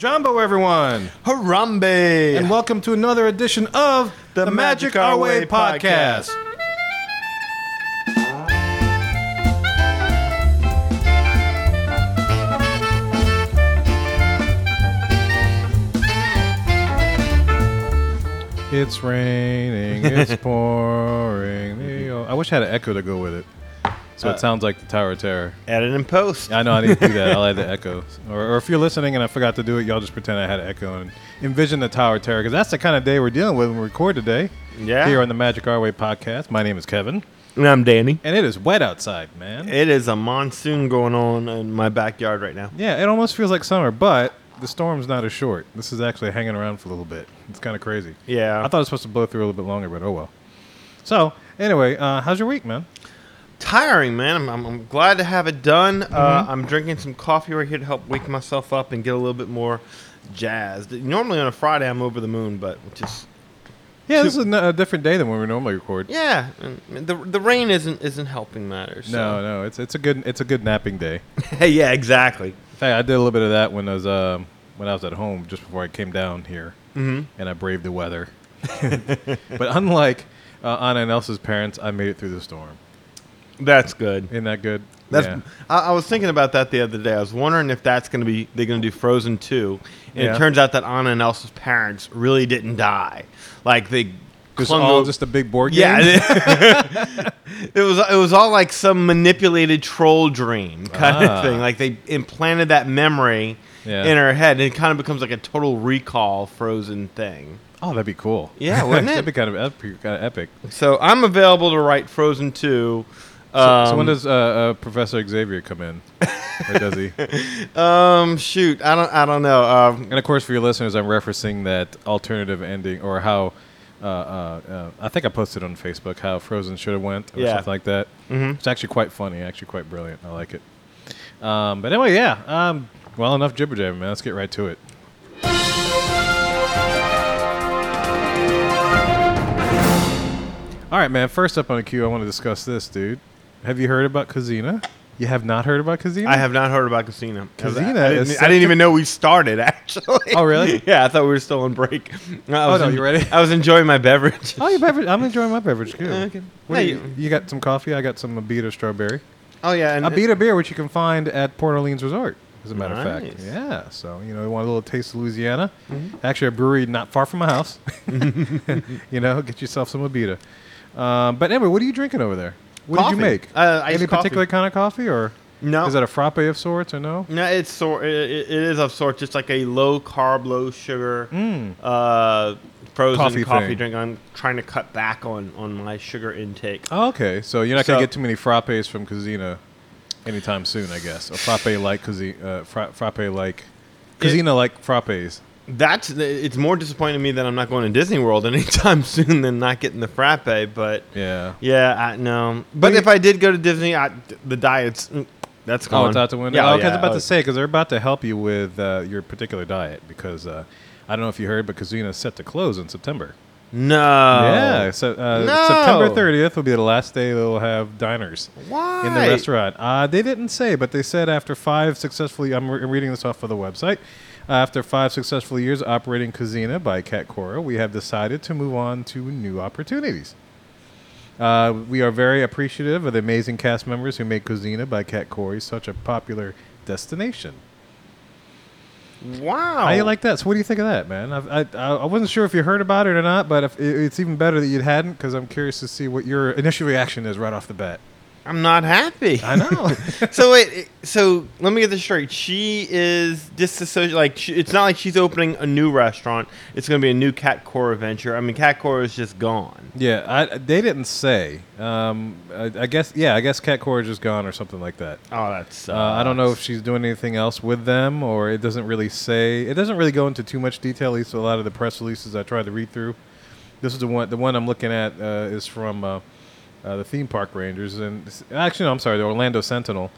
Jambo, everyone, Harambe! and welcome to another edition of The Magic Our Way podcast. It's raining, it's pouring. I wish I had an echo to go with it, so Uh, it sounds like the Tower of Terror. Add it in post. I know I need to do that. I'll add the echo. Or, or if you're listening and I forgot to do it, y'all just pretend I had an echo and envision the Tower of Terror because that's the kind of day we're dealing with when we record today. Yeah. Here on the Magic Our Way podcast. My name is Kevin, And I'm Danny. and it is wet outside, man. It is a monsoon going on in my backyard right now. yeah, it almost feels like summer, but the storm's not as short. This is actually hanging around for a little bit. It's kind of crazy. Yeah. I thought it was supposed to blow through a little bit longer, but oh well. So, anyway, uh, how's your week, man? Tiring, man. I'm, I'm, I'm glad to have it done. Mm-hmm. Uh, I'm drinking some coffee right here to help wake myself up and get a little bit more jazzed. Normally on a Friday, I'm over the moon, but just Yeah, this is a different day than when we normally record. yeah, the the rain isn't isn't helping matters. No, no, it's it's a good it's a good napping day. yeah, exactly. In fact, I did a little bit of that when I was um, when I was at home just before I came down here, Mm-hmm. and I braved the weather. but unlike uh, Anna and Elsa's parents, I made it through the storm. That's good. Isn't that good? That's. yeah. I, I was thinking about that the other day. I was wondering if that's going to be they're going to do Frozen two, and Yeah. it turns out that Anna and Elsa's parents really didn't die. Like they Just clung all just a big board game. yeah. it was it was all like some manipulated troll dream kind Ah. of thing. Like they implanted that memory Yeah. in her head, and it kind of becomes like a total recall Frozen thing. Oh, that'd be cool. Yeah, wouldn't it? that'd be kind of that'd kind of epic. So I'm available to write Frozen two. So, so when um, does uh, uh, Professor Xavier come in, or does he? um shoot I don't I don't know um, And of course, for your listeners, I'm referencing that alternative ending, or how uh, uh, uh, I think I posted on Facebook how Frozen should have went, or Yeah. something like that. Mhm. It's actually quite funny, actually quite brilliant. I like it. Um, but anyway, yeah. Um, well, enough jibber jabber, man. Let's get right to it. All right, man. First up on the queue, I want to discuss this, dude. Have you heard about Kouzzina? You have not heard about Kouzzina? I have not heard about Kouzzina. Casino I, is didn't, I didn't even know we started actually. Oh, really? yeah, I thought we were still on break. I was no, en- you ready? I was enjoying my beverage. Oh, your beverage. I'm enjoying my beverage too. Okay. What Hey, you, you got some coffee. I got some Abita strawberry. Oh yeah, and Abita beer, which you can find at Port Orleans Resort, as a matter of fact. Nice. Yeah. So you know, you want a little taste of Louisiana? Mm-hmm. Actually, a brewery not far from my house. you know, get yourself some Abita. Um, but anyway, what are you drinking over there? What did you make? Uh, Any coffee. particular kind of coffee, or no, is it a frappe of sorts, or no? no, it's sort. It, it is of sorts. It's like a low carb, low sugar, Mm. uh, frozen Coffee coffee, drink. I'm trying to cut back on on my sugar intake. Oh, okay, so you're not gonna get too many frappes from Kouzzina anytime soon, I guess. A frappe like Kouzzina, uh, fra- frappe like Kouzzina like frappes. That's it's more disappointing to me that I'm not going to Disney World anytime soon than not getting the frappe. But Yeah. yeah, I, no. But you- if I did go to Disney, I, the diet's mm, that's gone. Oh, it's out the window. Yeah, oh, 'cause I was about oh, to say because they're about to help you with uh, your particular diet because uh, I don't know if you heard, but Kouzzina is set to close in September. No. yeah, so uh, No. September 30th will be the last day they'll have diners Why? in the restaurant. Uh, they didn't say, but they said after five successfully. I'm, re- I'm reading this off of the website. After five successful years operating Kouzzina by Cat Cora, we have decided to move on to new opportunities. Uh, we are very appreciative of the amazing cast members who make Kouzzina by Cat Cora such a popular destination. Wow. How do you like that? So, what do you think of that, man? I've, I I I wasn't sure if you heard about it or not, but if, it's even better that you hadn't because I'm curious to see what your initial reaction is right off the bat. I'm not happy. I know. so wait, it- so let me get this straight. She is disassociated. Like she, it's not like she's opening a new restaurant. It's going to be a new Cat Cora venture. I mean, Cat Cora is just gone. yeah, I, they didn't say. Um, I, I guess yeah, I guess Cat Cora is just gone or something like that. Oh, that's. Uh, I don't know if she's doing anything else with them, or it doesn't really say. It doesn't really go into too much detail. At least a lot of the press releases I tried to read through. This is the one. The one I'm looking at uh, is from uh, uh, the theme park rangers, and actually, no, I'm sorry, the Orlando Sentinel,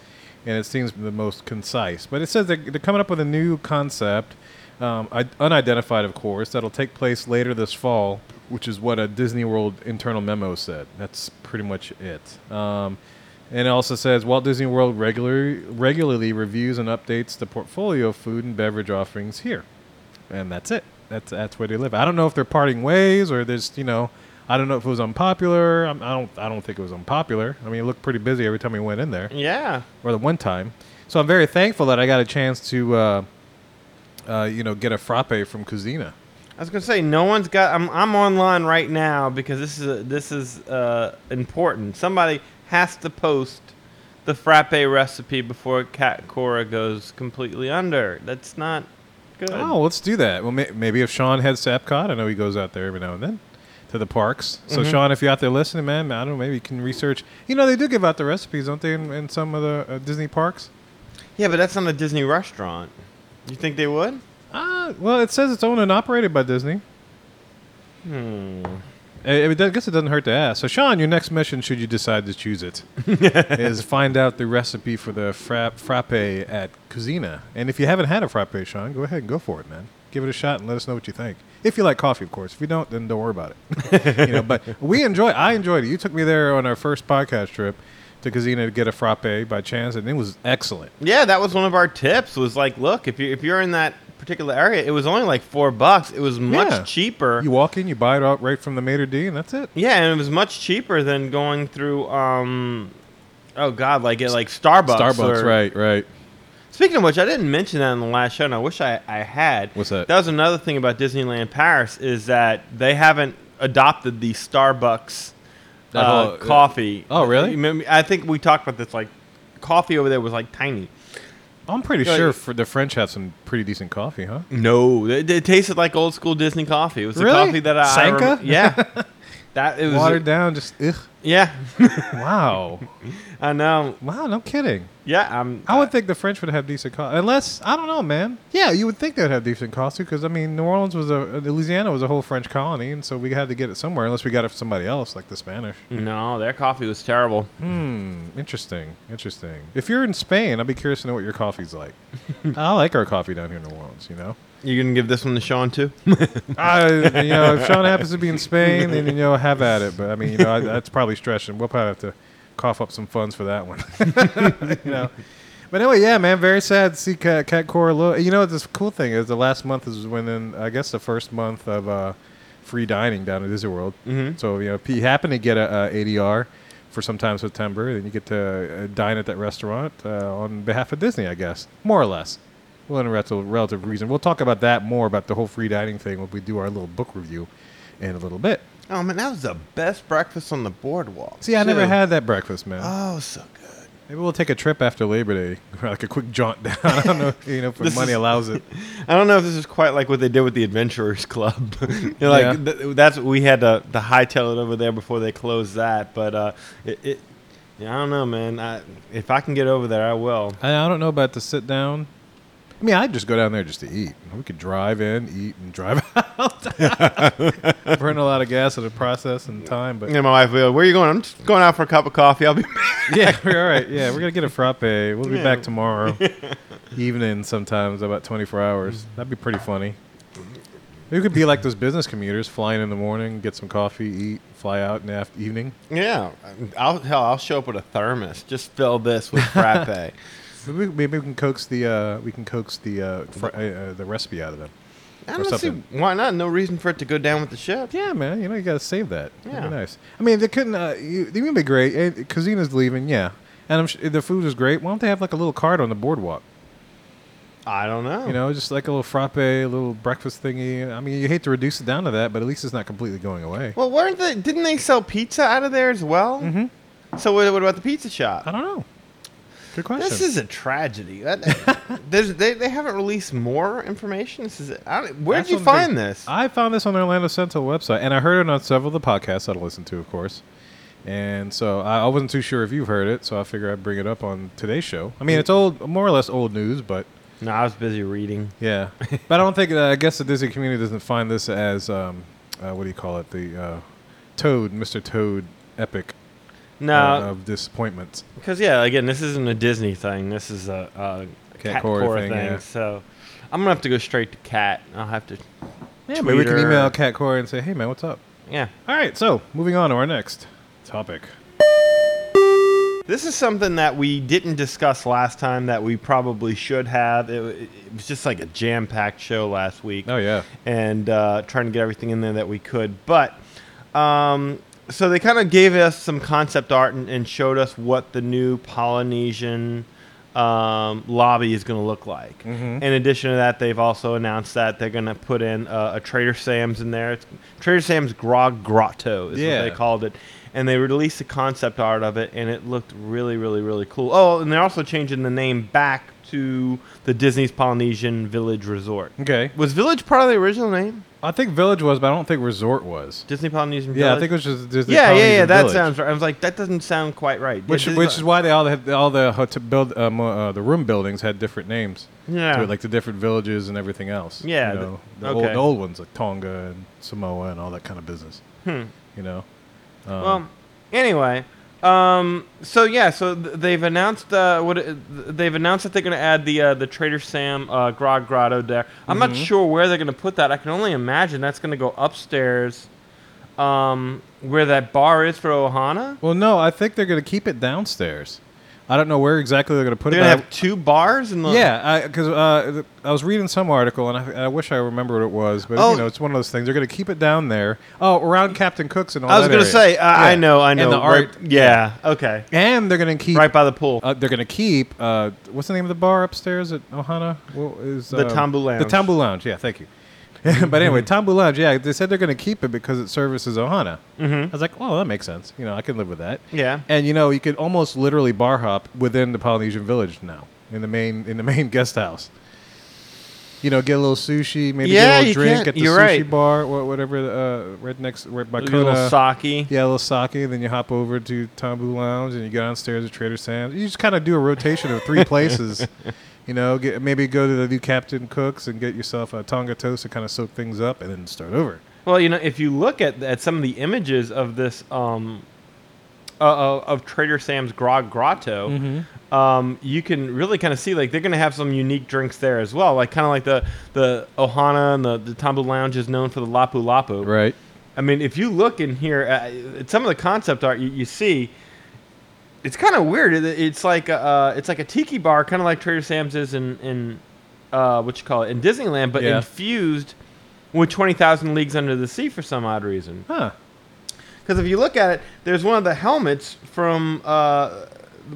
and it seems the most concise. But it says they're, they're coming up with a new concept, um, unidentified, of course, that'll take place later this fall, which is what a Disney World internal memo said. That's pretty much it. Um, And it also says Walt Disney World regularly regularly reviews and updates the portfolio of food and beverage offerings here, and that's it. That's that's where they live. I don't know if they're parting ways or there's you know, I don't know if it was unpopular. I'm, I don't I don't think it was unpopular. I mean, it looked pretty busy every time we went in there, Yeah. or the one time. So I'm very thankful that I got a chance to, uh, uh, you know, get a frappe from Kouzzina. I was gonna say no one's got. I'm I'm online right now because this is a, this is uh, important. Somebody has to post the frappe recipe before Cat Cora goes completely under. That's not good. Oh, let's do that. Well, may- maybe if Sean heads to Epcot, I know he goes out there every now and then to the parks. So, Mhm. Sean, if you're out there listening, man, I don't know, maybe you can research. You know, they do give out the recipes, don't they, in, in some of the uh, Disney parks? Yeah, but that's not a Disney restaurant. You think they would? Uh, well, it says it's owned and operated by Disney. Hmm. I, I guess it doesn't hurt to ask. So, Sean, your next mission, should you decide to choose it, is find out the recipe for the fra- frappe at Kouzzina. And if you haven't had a frappe, Sean, go ahead and go for it, man. Give it a shot and let us know what you think. If you like coffee, of course. If you don't, then don't worry about it. you know, but we enjoy. I enjoyed it. You took me there on our first podcast trip to Kouzzina to get a frappe by chance, and it was excellent. Yeah, that was one of our tips. Was like, look, if you if you're in that particular area, it was only like four bucks. It was much Yeah. cheaper. You walk in, you buy it out right from the maitre d, and that's it. yeah, and it was much cheaper than going through. um Oh God, like at like Starbucks. Starbucks, or- right, right. Speaking of which, I didn't mention that in the last show, and I wish I, I had. What's that? That was another thing about Disneyland Paris is that they haven't adopted the Starbucks That uh, whole- coffee. Oh, really? You remember- I think we talked about this. Like, coffee over there was like tiny. I'm pretty Yeah, sure you- for the French have some pretty decent coffee, huh? No, it, it tasted like old school Disney coffee. It was the Really? coffee that I, I Sanka? yeah, that it was. Watered down, just ugh. Yeah, Wow, I know. wow, no kidding. Yeah, I'm. I would think the French would have decent coffee, unless I don't know, man. Yeah, you would think they'd have decent coffee because I mean, New Orleans was a Louisiana was a whole French colony, and so we had to get it somewhere, unless we got it from somebody else, like the Spanish. No, their coffee was terrible. Hmm, interesting, interesting. If you're in Spain, I'd be curious to know what your coffee's like. I like our coffee down here in New Orleans, you know. You gonna give this one to Sean too? I, you know, if Sean happens to be in Spain, then you know, have at it. But I mean, you know, I, that's probably stretching. We'll probably have to cough up some funds for that one. you know. But anyway, yeah, man, very sad to see Cat, Cat Cora. Lo- you know, this cool thing is the last month is when, in, I guess, the first month of uh, free dining down at Disney World. Mhm. So you know, if you happen to get a, a ADR for sometime September, then you get to uh, dine at that restaurant uh, on behalf of Disney, I guess, more or less. Well, in a relative, reason. We'll talk about that more about the whole free dining thing when we do our little book review in a little bit. Oh man, that was the best breakfast on the boardwalk. See, I never had that breakfast, man. Oh, so good. Maybe we'll take a trip after Labor Day, like a quick jaunt down. I don't know, you know, if the money is- allows it. I don't know if this is quite like what they did with the Adventurers Club. you know, like Yeah. th- that's we had to, to hightail it over there before they closed that. But uh, it, it yeah, I don't know, man. I, if I can get over there, I will. I, I don't know about the sit down. I mean, I'd just go down there just to eat. We could drive in, eat, and drive out. Burn a lot of gas in the process and time, but Yeah, my wife will. Where are you going? I'm just going out for a cup of coffee. I'll be. back." yeah, we're all right. Yeah, we're gonna get a frappe. We'll be back tomorrow evening, sometimes about 24 hours. That'd be pretty funny. We could be like those business commuters, flying in the morning, get some coffee, eat, fly out in the after- evening. yeah, I'll hell. I'll show up with a thermos. Just fill this with frappe. Maybe, maybe we can coax the uh, we can coax the uh, fr- uh, uh, the recipe out of them. I Or don't see something. why not. No reason for it to go down with the ship. Yeah, man. You know you gotta save that. That'd Yeah. be nice. I mean, they couldn't. Uh, you, they would be great. Eh, Kouzzina's leaving, yeah, and I'm the food is great. Why don't they have like a little cart on the boardwalk? I don't know. You know, just like a little frappe, a little breakfast thingy. I mean, you hate to reduce it down to that, but at least it's not completely going away. Well, weren't they? Didn't they sell pizza out of there as well? Mm-hmm. So what, what about the pizza shop? I don't know. Good question. This is a tragedy. That, they, they haven't released more information. This is. I don't, where'd That's you find this? I found this on the Orlando Sentinel website, and I heard it on several of the podcasts that I listened to, of course. And so I, I wasn't too sure if you've heard it, so I figured I'd bring it up on today's show. I mean, it's old, more or less old news, but no, I was busy reading. yeah. but I don't think. Uh, I guess the Disney community doesn't find this as um, uh, what do you call it? The uh, Toad, Mr. Toad, epic No, uh, of disappointments. because yeah, again, this isn't a Disney thing. This is a, a Cat cat Cora thing, thing. yeah. So I'm gonna have to go straight to cat. I'll have to. Yeah, maybe we can email Cat Cora and say, "Hey, man, what's up?" Yeah. All right, so moving on to our next topic. This is something that we didn't discuss last time that we probably should have. It, it was just like a jam-packed show last week. Oh yeah. and uh, trying to get everything in there that we could. But um, so they kind of gave us some concept art and, and showed us what the new Polynesian um, lobby is going to look like. Mhm. In addition to that, they've also announced that they're going to put in uh, a Trader Sam's in there. It's Trader Sam's Grog Grotto is Yeah. what they called it. And they released the concept art of it, and it looked really, really, really cool. Oh, and they're also changing the name back to the Disney's Polynesian Village Resort. Okay. Was Village part of the original name? I think Village was, but I don't think Resort was. Disney Polynesian Village. Yeah, I think it was just Disney. yeah, yeah, yeah. That Village. sounds right. I was like, that doesn't sound quite right. Which, Yeah, which is why they all had all the hotel build um, uh, the room buildings had different names. yeah, to it, like the different villages and everything else. Yeah, you the- know, the, old, okay. the old ones like Tonga and Samoa and all that kind of business. Hmm. You know. Um, Well, anyway, um, so yeah, so th- they've announced uh, what it, th- they've announced that they're going to add the uh, the Trader Sam uh, Grog Grotto there. I'm not Mhm. sure where they're going to put that. I can only imagine that's going to go upstairs, um, where that bar is for Ohana. well, no, I think they're going to keep it downstairs. I don't know where exactly they're going to put They're it. but to have two bars in the Yeah, because uh, th- I was reading some article and I, I wish I remember what it was, but Oh. you know, it's one of those things. They're going to keep it down there. Oh, around Captain Cook's and all I was that going to area. say, uh, I Yeah. know, I know. And the right- art. yeah, okay, And they're going to keep. right by the pool. Uh, they're going to keep. Uh, what's the name of the bar upstairs at Ohana? What is The uh, Tambu Lounge. The Tambu Lounge. Yeah, thank you. but anyway, Tambu Lounge. Yeah, they said they're going to keep it because it services Ohana. hmm I was like, oh, that makes sense. You know, I can live with that. Yeah. And you know, you could almost literally bar hop within the Polynesian village now in the main in the main guest house. You know, get a little sushi, maybe Yeah, get a little drink can. at the You're sushi right. bar, wha- whatever. Uh, right next, right by A little Kona. sake. Yeah, a little sake, then you hop over to Tambu Lounge and you go downstairs to Trader Sam's. You just kind of do a rotation of three places. You know, get, maybe go to the new Captain Cooks and get yourself a Tonga toast to kind of soak things up and then start over. Well, you know, if you look at at some of the images of this um, uh, uh, of Trader Sam's Grog Grotto, Mm-hmm. um, you can really kind of see like they're going to have some unique drinks there as well. Like kind of like the the Ohana and the the Tambu Lounge is known for the Lapu Lapu. Right. I mean, if you look in here uh, at some of the concept art you, you see, it's kind of weird. It, it's like a, uh, it's like a tiki bar, kind of like Trader Sam's is in in uh, what you call it in Disneyland, but Yeah. infused with Twenty Thousand Leagues Under the Sea for some odd reason. Huh. Because if you look at it, there's one of the helmets from uh,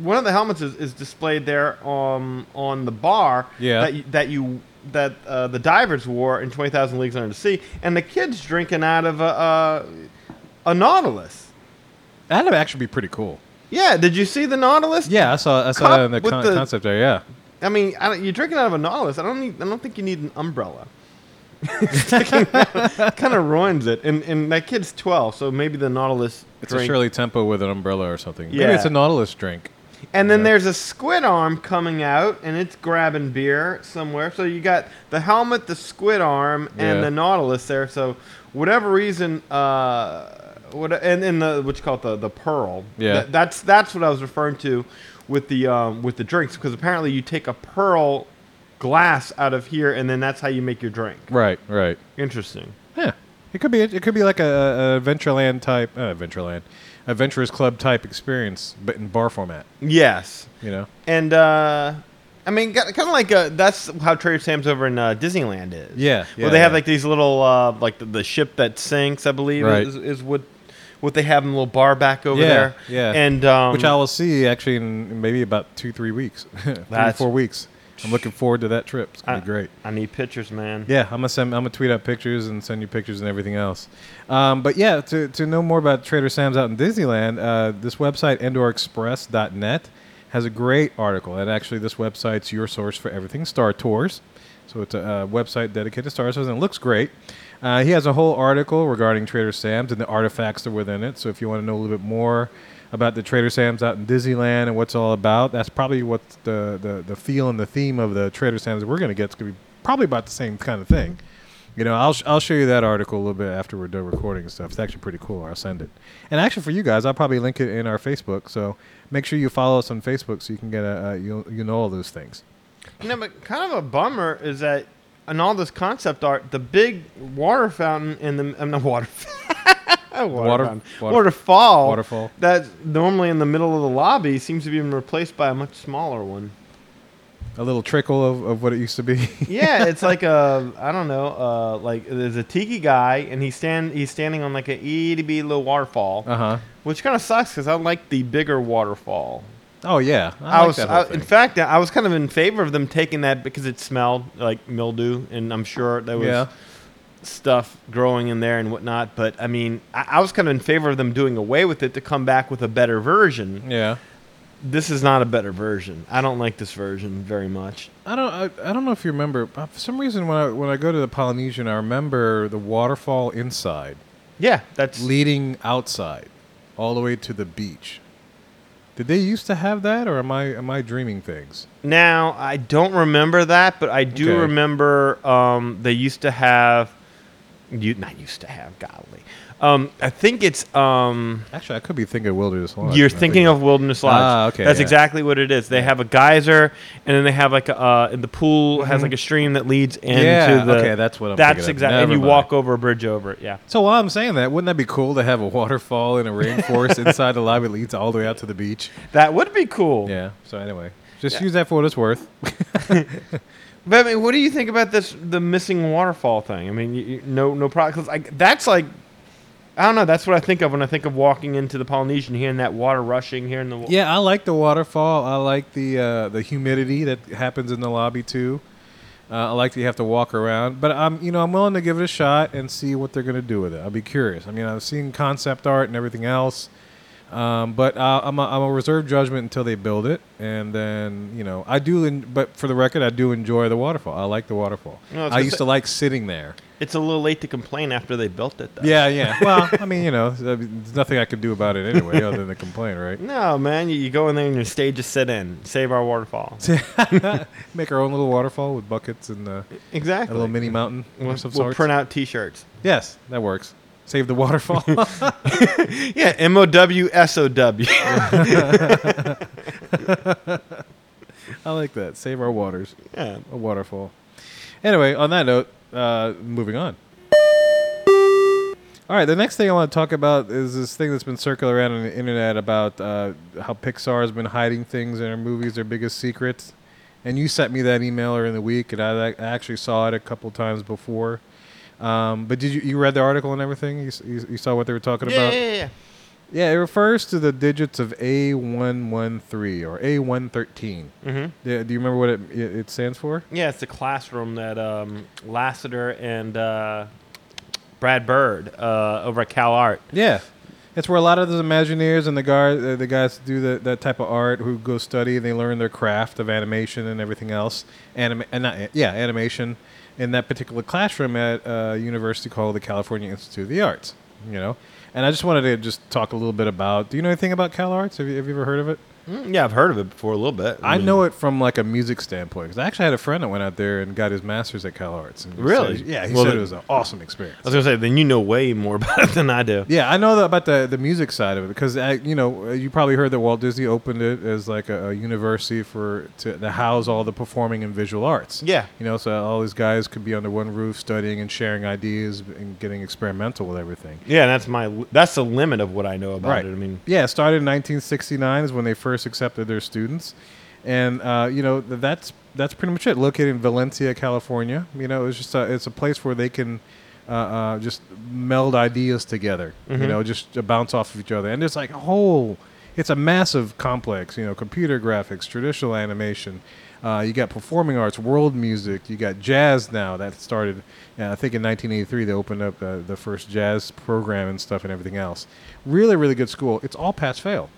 one of the helmets is, is displayed there um, on the bar Yeah. that you, that you that uh, the divers wore in Twenty Thousand Leagues Under the Sea, and the kids drinking out of a a, a Nautilus. That'd actually be pretty cool. Yeah, did you see the Nautilus? Yeah, I saw I saw Cup that in the, with con- the- concept there. Yeah. I mean, I don't, you're drinking out of a Nautilus. I don't need. I don't think you need an umbrella. kind of ruins it. And and that kid's 12, so maybe the Nautilus. It's drink a Shirley Temple with an umbrella or something. Maybe Yeah. it's a Nautilus drink. And then Yeah. there's a squid arm coming out, and it's grabbing beer somewhere. So you got the helmet, the squid arm, and Yeah. the Nautilus there. So whatever reason, uh, what and and the what you call it the the pearl. Yeah. That- that's that's what I was referring to with the um, with the drinks because apparently you take a pearl glass out of here, and then that's how you make your drink. Right, right. Interesting. Yeah. It could be it could be like a, a Adventureland type uh, Adventureland. Adventurers Club type experience, but in bar format, Yes. you know? And uh, I mean, kind of like uh, that's how Trader Sam's over in uh, Disneyland is. Yeah, Where yeah, they have yeah. like these little, uh, like the, the ship that sinks, I believe, Right. is, is what what they have in a little bar back over Yeah, there. yeah. And um, Which I will see actually in maybe about two, three weeks. three, four weeks. I'm looking forward to that trip. It's gonna I- be great. I need pictures, man. Yeah, I'm gonna send. I'm gonna tweet out pictures and send you pictures and everything else. Um, but yeah, to, to know more about Trader Sam's out in Disneyland, uh, this website EndorExpress.net has a great article. And actually, this website's your source for everything Star Tours. So it's a uh, website dedicated to Star Tours, and it looks great. Uh, he has a whole article regarding Trader Sam's and the artifacts that were within it. So if you want to know a little bit more about the Trader Sam's out in Disneyland and what's all about, that's probably what the, the, the feel and the theme of the Trader Sam's we're going to get is going to be probably about the same kind of thing. You know, I'll, sh- I'll show you that article a little bit after we're done recording and stuff. It's actually pretty cool. I'll send it. And actually, for you guys, I'll probably link it in our Facebook. So make sure you follow us on Facebook so you can get a, uh, you, you know all those things. You know, but kind of a bummer is that in all this concept art, the big water fountain in the I'm not water. Water, water- fountain. water- waterfall. waterfall. That's normally in the middle of the lobby seems to be replaced by a much smaller one. A little trickle of, of what it used to be. yeah, it's like a I don't know, uh, like there's a tiki guy and he's stand he's standing on like a itty bitty little waterfall, uh huh. which kind of sucks because I like the bigger waterfall. Oh yeah. I, like was that whole I, thing. in fact I was kind of in favor of them taking that because it smelled like mildew and I'm sure there was yeah. stuff growing in there and whatnot. But I mean, I, I was kind of in favor of them doing away with it to come back with a better version. Yeah. This is not a better version. I don't like this version very much. I don't. I, I don't know if you remember. uh, For some reason, when I when I go to the Polynesian, I remember the waterfall inside, Yeah, that's leading outside, all the way to the beach. Did they used to have that, or am I am I dreaming things? Now, I don't remember that, but I do Okay. remember um, they used to have. You not used to have, golly. Um, I think it's. Um, Actually, I could be thinking of Wilderness Lodge. you're thinking of Wilderness Lodge. Ah, okay, That's yeah. exactly what it is. They have a geyser, and then they have like a, uh, the pool has like a stream that leads into Mm-hmm. Yeah, the. okay, that's what I'm That's exactly. And you mind. walk over a bridge over it. Yeah. So while I'm saying that, wouldn't that be cool to have a waterfall in a rainforest inside the lobby that leads all the way out to the beach? That would be cool. Yeah. So anyway, just Yeah. use that for what it's worth. But I mean, what do you think about this the missing waterfall thing? I mean, you, you, no no problem because like that's like I don't know. That's what I think of when I think of walking into the Polynesian, hearing that water rushing, hearing the wa- Yeah, I like the waterfall. I like the uh, the humidity that happens in the lobby too. Uh, I like that you have to walk around, but I'm you know I'm willing to give it a shot and see what they're gonna do with it. I'll be curious. I mean, I've seen concept art and everything else, um, but uh, I'm a, I'm a reserve judgment until they build it, and then you know I do. En- but for the record, I do enjoy the waterfall. I like the waterfall. No, I was I gonna used say- to like sitting there. It's a little late to complain after they built it, though. Yeah, yeah. Well, I mean, you know, there's nothing I can do about it anyway, other than to complain, right? No, man, you, you go in there and your stage is sit in, save our waterfall. Make our own little waterfall with buckets and uh, a little mini mountain We'll, we'll print out T-shirts. yes, that works. Save the waterfall. Yeah, M O W S O W. I like that. Save our waters. Yeah. A waterfall. Anyway, on that note, uh, moving on. All right, the next thing I want to talk about is this thing that's been circling around on the internet about uh, how Pixar has been hiding things in their movies, their biggest secrets. And you sent me that email earlier in the week, and I, I actually saw it a couple times before. Um, but did you you read the article and everything? You, you, you saw what they were talking Yeah, about? yeah, yeah. Yeah, Yeah, it refers to the digits of A113 or A113. Mm-hmm. Yeah, do you remember what it, it, stands for? Yeah, it's the classroom that um, Lasseter and uh, Brad Bird uh, over at Cal Art. Yeah, it's where a lot of those Imagineers and the guys, uh, the guys do the, that type of art who go study and they learn their craft of animation and everything else. Anima- and not, yeah, animation in that particular classroom at a university called the California Institute of the Arts. You know, and I just wanted to just talk a little bit about. Do you know anything about Cal Arts? Have you, have you ever heard of it? Mm, yeah, I've heard of it before a little bit. I know it from like a music standpoint because I actually had a friend that went out there and got his master's at Cal Arts. And Really? said- yeah, he Well, said then- it was an awesome experience. I was gonna say, then you know way more about it than I do. Yeah, I know about the the music side of it because uh, you know uh, you probably heard that Walt Disney opened it as like a, a university for to, to house all the performing and visual arts. Yeah. you know, so all these guys could be under one roof studying and sharing ideas and getting experimental with everything. Yeah, that's my that's the limit of what I know about Right. it. I mean, Yeah, it started in 1969 is when they first accepted their students, and uh, you know that's that's pretty much it. Located in Valencia, California, you know, it's just a, it's a place where they can uh, uh, just meld ideas together. You Mhm. know, just bounce off of each other, and it's like a whole. It's a massive complex. You know, computer graphics, traditional animation. Uh, you got performing arts, world music. You got jazz now that started. Uh, I think in 1983 they opened up uh, the first jazz program and stuff and everything else. Really, really good school. It's all pass fail.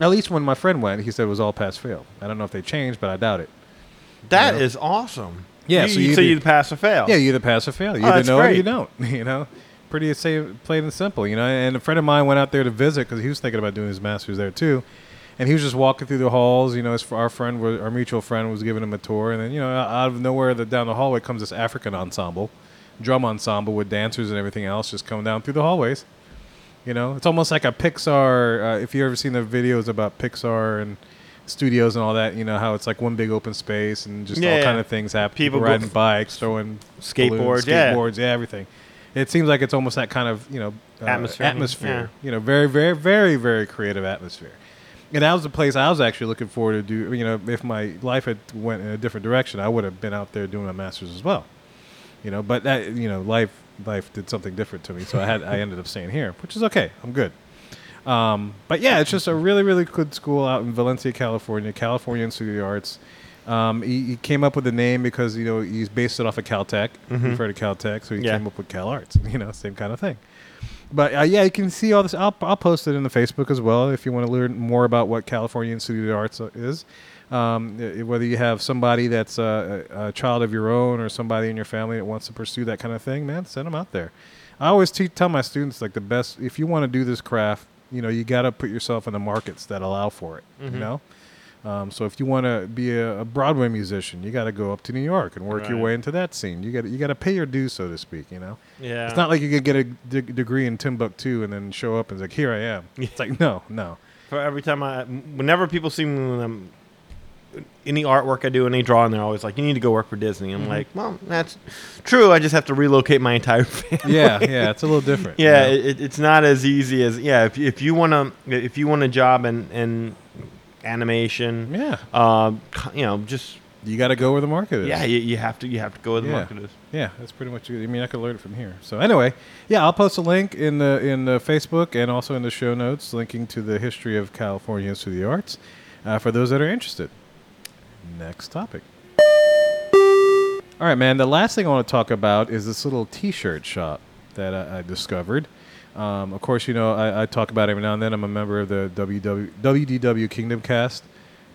At least when my friend went, he said it was all pass fail. I don't know if they changed, but I doubt it. that is awesome. Yeah, you, so you, you so do- you pass or fail. Yeah, you either pass or fail. You Oh, either that's know it or you don't. You know, pretty plain and simple. You know, and a friend of mine went out there to visit because he was thinking about doing his master's there too. And he was just walking through the halls. You know, his, our friend, was, our mutual friend, was giving him a tour. And then, you know, out of nowhere, the, down the hallway comes this African ensemble, drum ensemble with dancers and everything else, just coming down through the hallways. You know, it's almost like a Pixar. Uh, if you ever seen the videos about Pixar and studios and all that, you know how it's like one big open space and just Yeah, all yeah. kind of things happen. People People riding bikes, throwing Skateboards, balloons, yeah. skateboards, yeah, everything. it seems like it's almost that kind of you know uh, Atmosphere, atmosphere. You know, very very very very creative atmosphere. And that was the place I was actually looking forward to do. You know, if my life had went in a different direction, I would have been out there doing a master's as well. You know, but that you know, life life did something different to me, so I had I ended up staying here, which is okay. I'm good. Um, but yeah, it's just a really really good school out in Valencia, California, California Institute of the Arts. Um, he, he came up with the name because you know he's based it off of Caltech. You've heard of Caltech, so he Yeah. came up with Cal Arts. You know, same kind of thing. But uh, yeah, you can see all this. I'll, I'll post it in the Facebook as well if you want to learn more about what California Institute of the Arts is. Um, whether you have somebody that's a, a child of your own or somebody in your family that wants to pursue that kind of thing, man, send them out there. I always te- tell my students like the best if you want to do this craft, you know, you got to put yourself in the markets that allow for it. You know. Um, so if you want to be a, a Broadway musician, you got to go up to New York and work your way into that scene. You got you got to pay your dues, so to speak. You know. Yeah. It's not like you could get a degree in Timbuktu and then show up and it's like, here I am. It's like, no, no. For every time I, whenever people see me when I'm, any artwork I do, any drawing, they're always like, "You need to go work for Disney." I'm Mm-hmm. like, "Well, that's true. I just have to relocate my entire family." Yeah, yeah, it's a little different. you yeah, know? it, it's not as easy as yeah. If, if you want to, if you want a job in, in animation, yeah. uh, you know, just You got to go where the market is. yeah, you, you have to you have to go where the Yeah. market is. Yeah, that's pretty much it. I mean, I could learn it from here. So anyway, yeah, I'll post a link in the in the Facebook and also in the show notes, linking to the history of California Institute of the Arts, uh, for those that are interested. Next topic. All right, man. The last thing I want to talk about is this little T-shirt shop that I, I discovered. Um, of course, you know I, I talk about it every now and then. I'm a member of the WW, WDW Kingdom Cast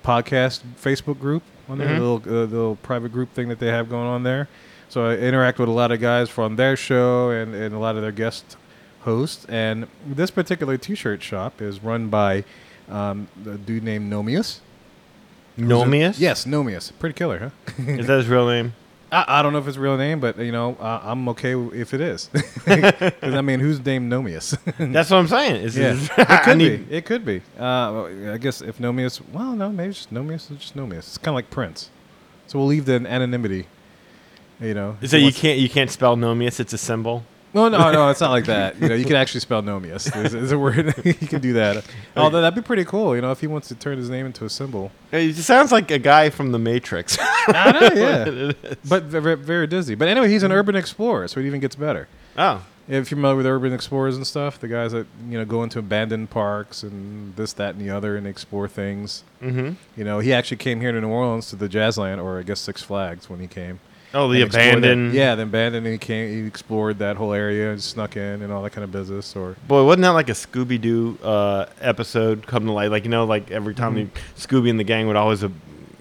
podcast Facebook group on there, Mhm. little uh, little private group thing that they have going on there. So I interact with a lot of guys from their show and, and a lot of their guest hosts. And this particular T-shirt shop is run by um, a dude named Nomius. Nomius? Yes, Nomius. Pretty killer, huh? Is that his real name? I, I don't know if it's a real name, but you know uh, I'm okay if it is. 'Cause, I mean, who's named Nomius? That's what I'm saying. Is yeah, it I could need- be. It could be. Uh, well, I guess if Nomius, well, no, maybe just Nomius is just Nomius. It's kind of like Prince. So we'll leave the anonymity. You know. So you can't you can't spell Nomius. It's a symbol. No, no, no. It's not like that. You know, you can actually spell Nomius. There's, there's a word. you can do that. Although that'd be pretty cool. You know, if he wants to turn his name into a symbol. It sounds like a guy from The Matrix. I know, yeah. But very, very Disney. But anyway, he's an urban explorer, so it even gets better. oh, If you're familiar with urban explorers and stuff, the guys that you know go into abandoned parks and this, that, and the other, and explore things. mm-hmm. You know, he actually came here to New Orleans to the Jazzland, or I guess Six Flags when he came. Oh, the abandoned. Yeah, the abandoned. And he came, he explored that whole area and snuck in and all that kind of business. Or Boy, wasn't that like a Scooby Doo uh, episode come to light? Like you know, like every time the Scooby and the gang would always uh,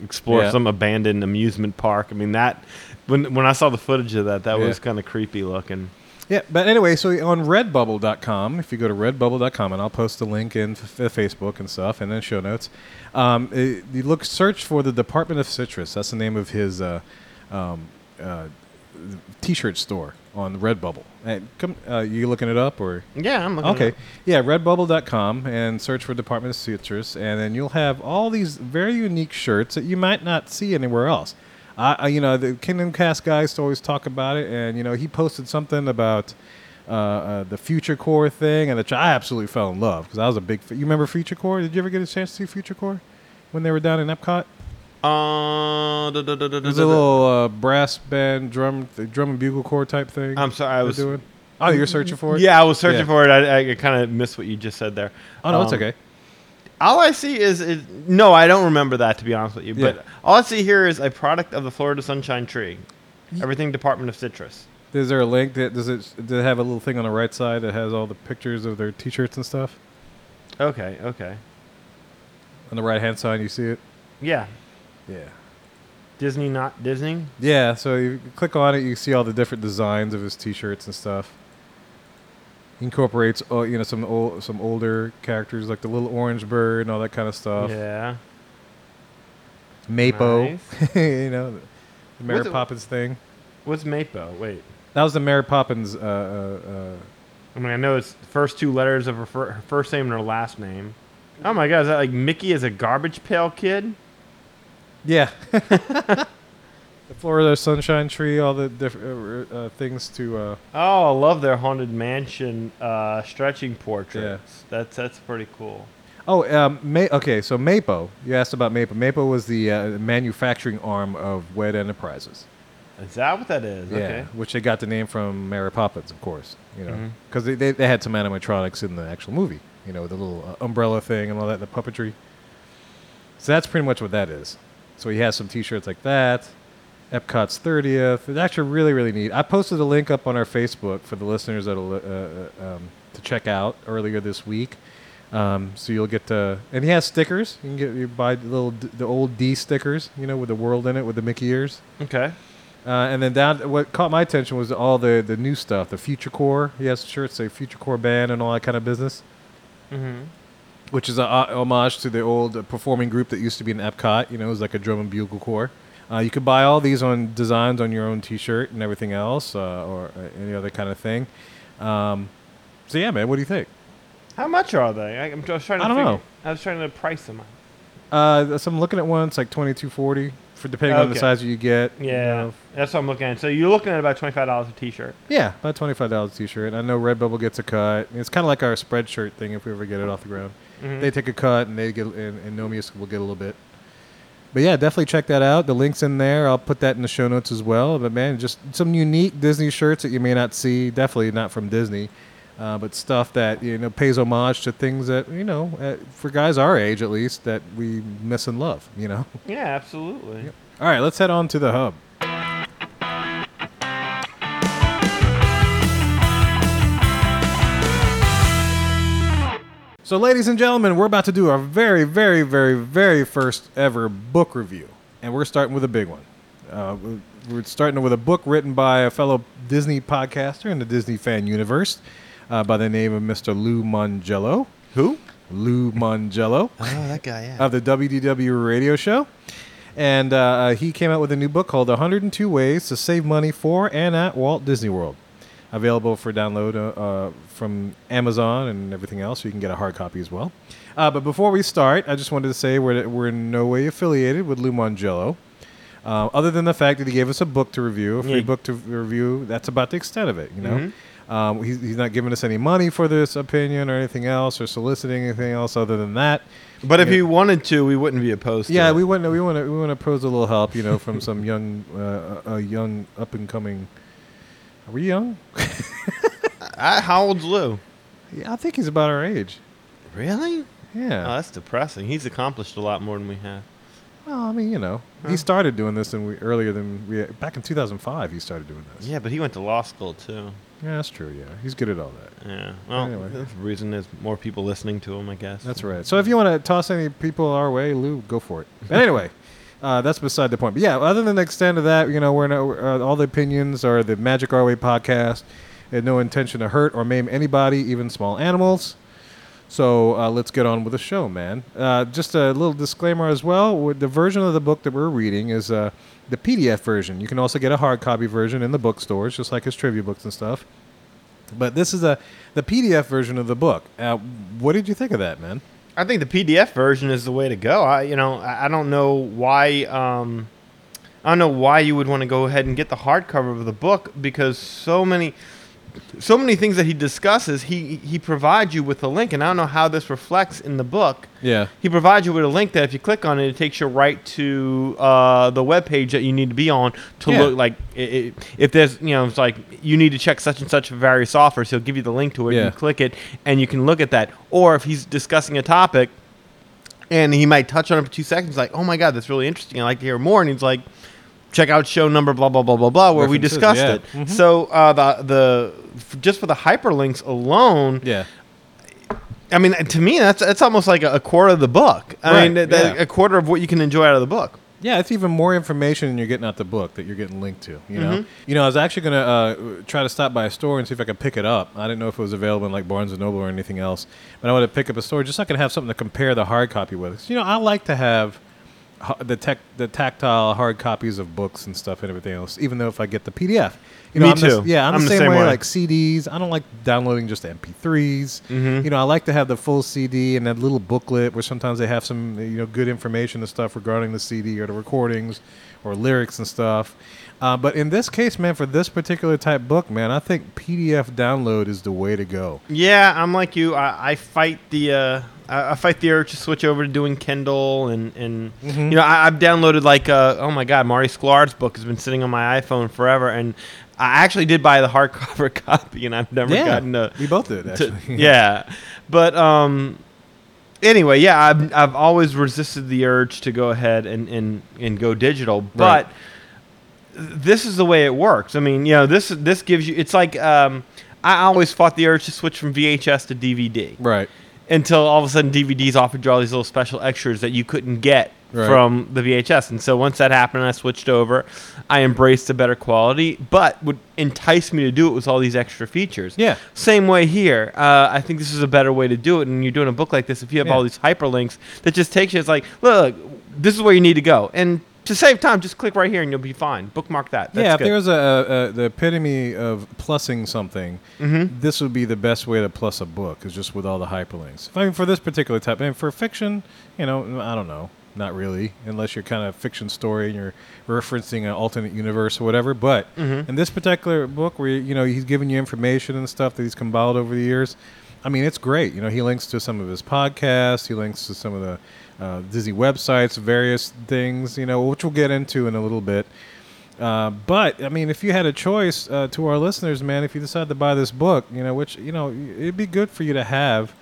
explore Mm-hmm. Yeah. some abandoned amusement park. I mean that when when I saw the footage of that, that Yeah. was kind of creepy looking. Yeah, but anyway, so on redbubble.com, if you go to redbubble.com, and I'll post a link in f- Facebook and stuff, and then show notes, um, it, you look, search for the Department of Citrus. That's the name of his uh, um, uh, t-shirt store on Redbubble. And come, uh, you looking it up or? Yeah, I'm looking. Okay. it up. Yeah, redbubble.com and search for Department of Citrus, and then you'll have all these very unique shirts that you might not see anywhere else. I, I you know, the Kingdom Cast guys always talk about it, and you know, he posted something about uh, uh, the Future Corps thing, and which I absolutely fell in love because I was a big. F- you remember Future Corps? Did you ever get a chance to see Future Corps when they were down in Epcot? Uh, da, da, da, da, There's da, a da. little uh, brass band, drum, the drum and bugle corps type thing. I'm sorry, I they're was. doing. Oh, you're searching for it? Yeah, I was searching Yeah. for it. I, I kind of missed what you just said there. Oh no, it's Um, okay. All I see is, is no, I don't remember that to be honest with you. Yeah. But all I see here is a product of the Florida Sunshine Tree. Everything Department of Citrus. Is there a link that does it does it have a little thing on the right side that has all the pictures of their T-shirts and stuff? Okay, okay, On the right hand side, you see it. yeah. Yeah. Disney, not Disney. Yeah. So you click on it, you see all the different designs of his T-shirts and stuff. He incorporates, uh, you know, some old, some older characters like the little orange bird and all that kind of stuff. Yeah. Mapo, Nice. you know, the Mary What's it- Poppins thing. What's Mapo? Wait. That was the Mary Poppins. Uh, uh, uh, I mean, I know it's the first two letters of her, fir- her first name and her last name. Oh my God, is that like Mickey as a garbage pail kid? Yeah. The Florida Sunshine Tree, all the different uh, uh, things to. Uh, Oh, I love their haunted mansion uh, stretching portraits. Yeah. That's that's pretty cool. oh, um, Ma- okay. So Mapo, you asked about Mapo. Mapo was the uh, manufacturing arm of Wed Enterprises. Is that what that is? Yeah, Okay. which they got the name from Mary Poppins, of course. You know, because they, they they had some animatronics in the actual movie. You know, the little uh, umbrella thing and all that, the puppetry. So that's pretty much what that is. So he has some T-shirts like that. Epcot's 30th. It's actually really, really neat. I posted a link up on our Facebook for the listeners that'll uh, uh, um, to check out earlier this week. Um, so you'll get to, and he has stickers. You can get you buy the little the old D stickers, you know, with the world in it, with the Mickey ears. Okay. Uh, and then down, what caught my attention was all the the new stuff, the Future Corps. He has shirts say Future Corps band and all that kind of business, Mm-hmm. Which is a homage to the old performing group that used to be in Epcot. You know, it was like a drum and bugle corps. Uh, you could buy all these on designs on your own T-shirt and everything else, uh, or uh, any other kind of thing. Um, so yeah, man, what do you think? How much are they? I, I'm just trying to. I don't figure- know. I was trying to price them. Uh, so I'm looking at one. It's like twenty two forty for depending on the Okay. size you get. you Yeah, know. that's what I'm looking at. So you're looking at about twenty five dollars a T-shirt. Yeah, about twenty five dollars t-shirt. I know Redbubble gets a cut. It's kind of like our spreadshirt thing. If we ever get it off the ground, Mhm. they take a cut and they get and, and Nomius will get a little bit. But yeah, definitely check that out. The link's in there. I'll put that in the show notes as well. But man, just some unique Disney shirts that you may not see. Definitely not from Disney, uh, but stuff that you know pays homage to things that you know uh, for guys our age at least that we miss and love. You know. Yeah, absolutely. Yep. All right, let's head on to the hub. So, ladies and gentlemen, we're about to do our very, very, very, very first ever book review. And we're starting with a big one. Uh, we- we're starting with a book written by a fellow Disney podcaster in the Disney fan universe uh, by the name of Mr. Lou Mongello. Who? Lou Mongello Oh, that guy. Yeah. of the WDW radio show. And uh, he came out with a new book called 102 Ways to Save Money for and at Walt Disney World. Available for download uh, uh, from Amazon and everything else, so you can get a hard copy as well. Uh, but before we start, I just wanted to say we're, we're in no way affiliated with Lou. Uh, other than the fact that he gave us a book to review, a free Yeah. book to review, that's about the extent of it, you know? Mhm. Um, he's, he's not giving us any money for this opinion or anything else or soliciting anything else other than that. But if Yeah. he wanted to, we wouldn't be opposed. Yeah, to we want we want to we want to pose a little help, you know, from some young, uh, a young up and coming. Are we young? I, how old's Lou? Yeah, I think he's about our age. Really? Oh, Yeah. that's depressing. He's accomplished a lot more than we have. well, I mean, you know, Huh. he started doing this and we earlier than we back in 2005. He started doing this. Yeah, but he went to law school too. Yeah, that's true. Yeah, he's good at all that. Yeah. Well, Anyway. the reason there's more people listening to him, I guess. That's right. So if you want to toss any people our way, Lou, go for it. But anyway, uh, that's beside the point. But yeah, other than the extent of that, you know, we're no, uh, all the opinions are the Magic Our Way podcast. Had no intention to hurt or maim anybody, even small animals. So uh, let's get on with the show, man. Uh, just a little disclaimer as well: the version of the book that we're reading is uh, the PDF version. You can also get a hard copy version in the bookstores, just like his trivia books and stuff. But this is a the PDF version of the book. Uh, what did you think of that, man? I think the PDF version is the way to go. I, you know, I don't know why. Um, I don't know why you would want to go ahead and get the hardcover of the book because so many, so many things that he discusses, he he provides you with a link, and I don't know how this reflects in the book. Yeah. He provides you with a link that if you click on it, it takes you right to uh, the web page that you need to be on to Yeah. look like i i if there's you know it's like you need to check such and such various offers. He'll give you the link to it. Yeah. You click it, and you can look at that. Or if he's discussing a topic, and he might touch on it for two seconds, like oh my god, that's really interesting. I'd like to hear more. And he's like. Check out show number blah blah blah blah blah where we discussed yeah. it. Mhm. So uh, the the f- just for the hyperlinks alone, Yeah. I mean, to me, that's that's almost like a, a quarter of the book. I Right, mean, yeah. a quarter of what you can enjoy out of the book. Yeah, it's even more information than you're getting out the book that you're getting linked to. You know, Mhm. you know, I was actually gonna uh, try to stop by a store and see if I could pick it up. I didn't know if it was available in like Barnes and Noble or anything else, but I wanted to pick up a store just so I could have something to compare the hard copy with. You know, I like to have the tech the tactile hard copies of books and stuff and everything else. Even though if I get the PDF, you know, Me I'm the too. yeah, I'm, I'm the the same, same way, way. Like CDs, I don't like downloading just MP3s. Mhm. You know, I like to have the full CD and that little booklet where sometimes they have some you know good information and stuff regarding the CD or the recordings or lyrics and stuff. Uh, but in this case, man, for this particular type book, man, I think PDF download is the way to go. Yeah, I'm like you. I, I fight the uh, I, I fight the urge to switch over to doing Kindle and and Mhm. you know I, I've downloaded like uh, oh my god, Marty Sklar's book has been sitting on my iPhone forever, and I actually did buy the hardcover copy, and I've never gotten to, we both did to actually. yeah, but um. Anyway, yeah, I've, I've always resisted the urge to go ahead and, and, and go digital, but Right. this is the way it works. I mean, you know, this this gives you. It's like um, I always fought the urge to switch from VHS to DVD right. Until all of a sudden DVDs offered you all these little special extras that you couldn't get Right. from the VHS. And so once that happened, I switched over. I embraced the better quality, but would entice me to do it was all these extra features. Yeah. Same way here. Uh, I think this is a better way to do it. And you're doing a book like this, if you have Yeah. all these hyperlinks that just takes you, it's like, look, this is where you need to go. And to save time, just click right here and you'll be fine. Bookmark that. That's yeah, if good. there was a, a, the epitome of plussing something, Mhm. this would be the best way to plus a book is just with all the hyperlinks. I mean, for this particular type, and for fiction, you know, I don't know, not really, unless you're kind of fiction story and you're referencing an alternate universe or whatever. But Mhm. in this particular book, where you know he's giving you information and stuff that he's compiled over the years, I mean, it's great. You know, he links to some of his podcasts, he links to some of the uh, Disney websites, various things, you know, which we'll get into in a little bit. Uh, but I mean, if you had a choice uh, to our listeners, man, if you decide to buy this book, you know, which you know, it'd be good for you to have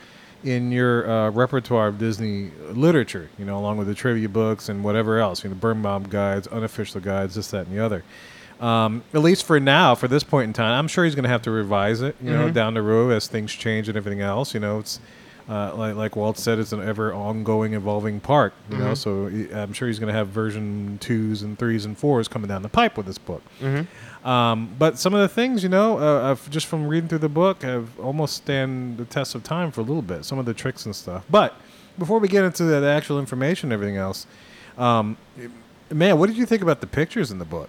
in your uh, repertoire of Disney literature, you know, along with the trivia books and whatever else, you know, Birnbaum guides, unofficial guides, this, that, and the other. Um, at least for now, for this point in time, I'm sure he's going to have to revise it, you know, Mhm. down the road as things change and everything else. You know, it's uh, like like Walt said, it's an ever ongoing, evolving park. You know, Mhm. so I'm sure he's going to have version twos and threes and fours coming down the pipe with this book. Mhm. Um, but some of the things, you know, uh, just from reading through the book, have almost stand the test of time for a little bit. Some of the tricks and stuff. But before we get into the, the actual information and everything else, um, man, what did you think about the pictures in the book?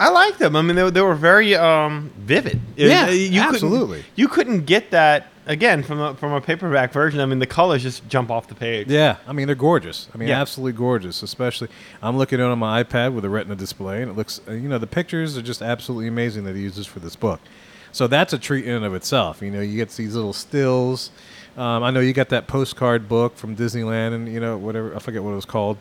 I like them. I mean, they, were- they were very um, vivid. It- Yeah, you couldn't- absolutely. You couldn't get that again from a, from a paperback version. I mean, the colors just jump off the page. Yeah, I mean they're gorgeous. I mean Yeah. absolutely gorgeous. Especially I'm looking at it on my iPad with a Retina display, and it looks uh, you know the pictures are just absolutely amazing that he uses for this book. So that's a treat in and of itself. You know, you get these little stills. Um, I know you got that postcard book from Disneyland, and you know whatever I forget what it was called,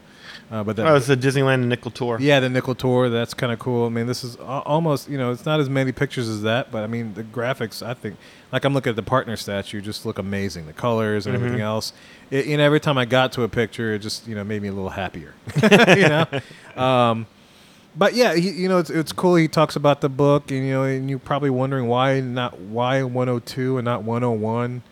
uh, but that Oh, it's the Disneyland Nickel tour. yeah, the nickel tour. That's kind of cool. I mean, this is almost you know, it's not as many pictures as that, but I mean, the graphics. I think, like I'm looking at the partner statue, just look amazing. The colors and everything Mhm. else. It, you know, every time I got to a picture, it just you know made me a little happier. you know. Um, but yeah, he, you know, it's, it's cool. He talks about the book, and you know, and you're probably wondering why not why 102 and not 101.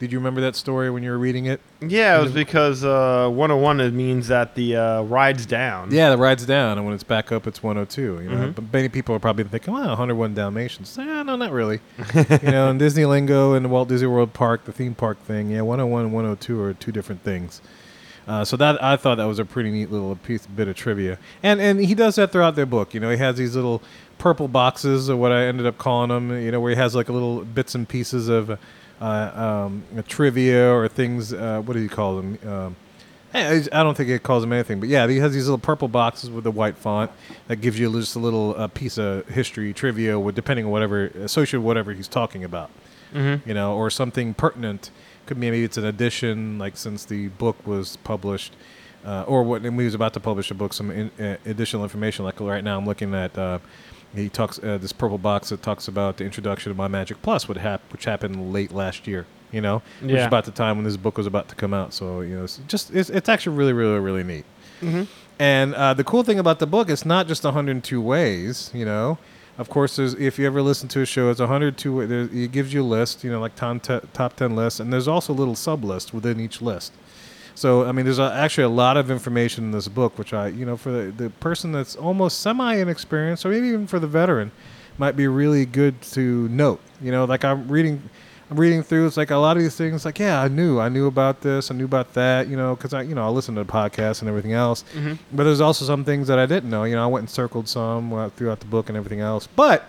Did you remember that story when you were reading it? Yeah, it was because uh, 101 it means that the uh, ride's down. Yeah, the ride's down, and when it's back up, it's 102. You know, Mhm. but many people are probably thinking, "Well, 101 Dalmatians." Eh, no, not really. you know, in Disney lingo and the Walt Disney World Park, the theme park thing, yeah, 101 and 102 are two different things. Uh, so that I thought that was a pretty neat little piece, bit of trivia, and and he does that throughout their book. You know, he has these little purple boxes, or what I ended up calling them. You know, where he has like little bits and pieces of uh, um, trivia or things. Uh, what do you call them? Um, I don't think it calls them anything, but yeah, he has these little purple boxes with the white font that gives you just a little uh, piece of history trivia, with depending on whatever associated with whatever he's talking about, Mm-hmm. you know, or something pertinent. Could be maybe it's an addition, like since the book was published, uh, or what and we was about to publish a book, some in, uh, additional information. Like right now, I'm looking at. He talks uh, this purple box that talks about the introduction of My Magic Plus, what hap- which happened late last year. You know, which is about the time when this book was about to come out. So you know, it's just it's, it's actually really, really, really neat. Mm-hmm. And uh, the cool thing about the book, it's not just 102 ways. You know, of course, there's if you ever listen to a show, it's 102. There, it gives you a list. You know, like top te- top 10 lists, and there's also little sub lists within each list. So I mean, there's a, actually a lot of information in this book, which I, you know, for the, the person that's almost semi inexperienced, or maybe even for the veteran, might be really good to note. You know, like I'm reading. I'm reading through. It's like a lot of these things. Like, yeah, I knew, I knew about this, I knew about that. You know, because I, you know, I listen to the podcast and everything else. Mm-hmm. But there's also some things that I didn't know. You know, I went and circled some throughout the book and everything else. But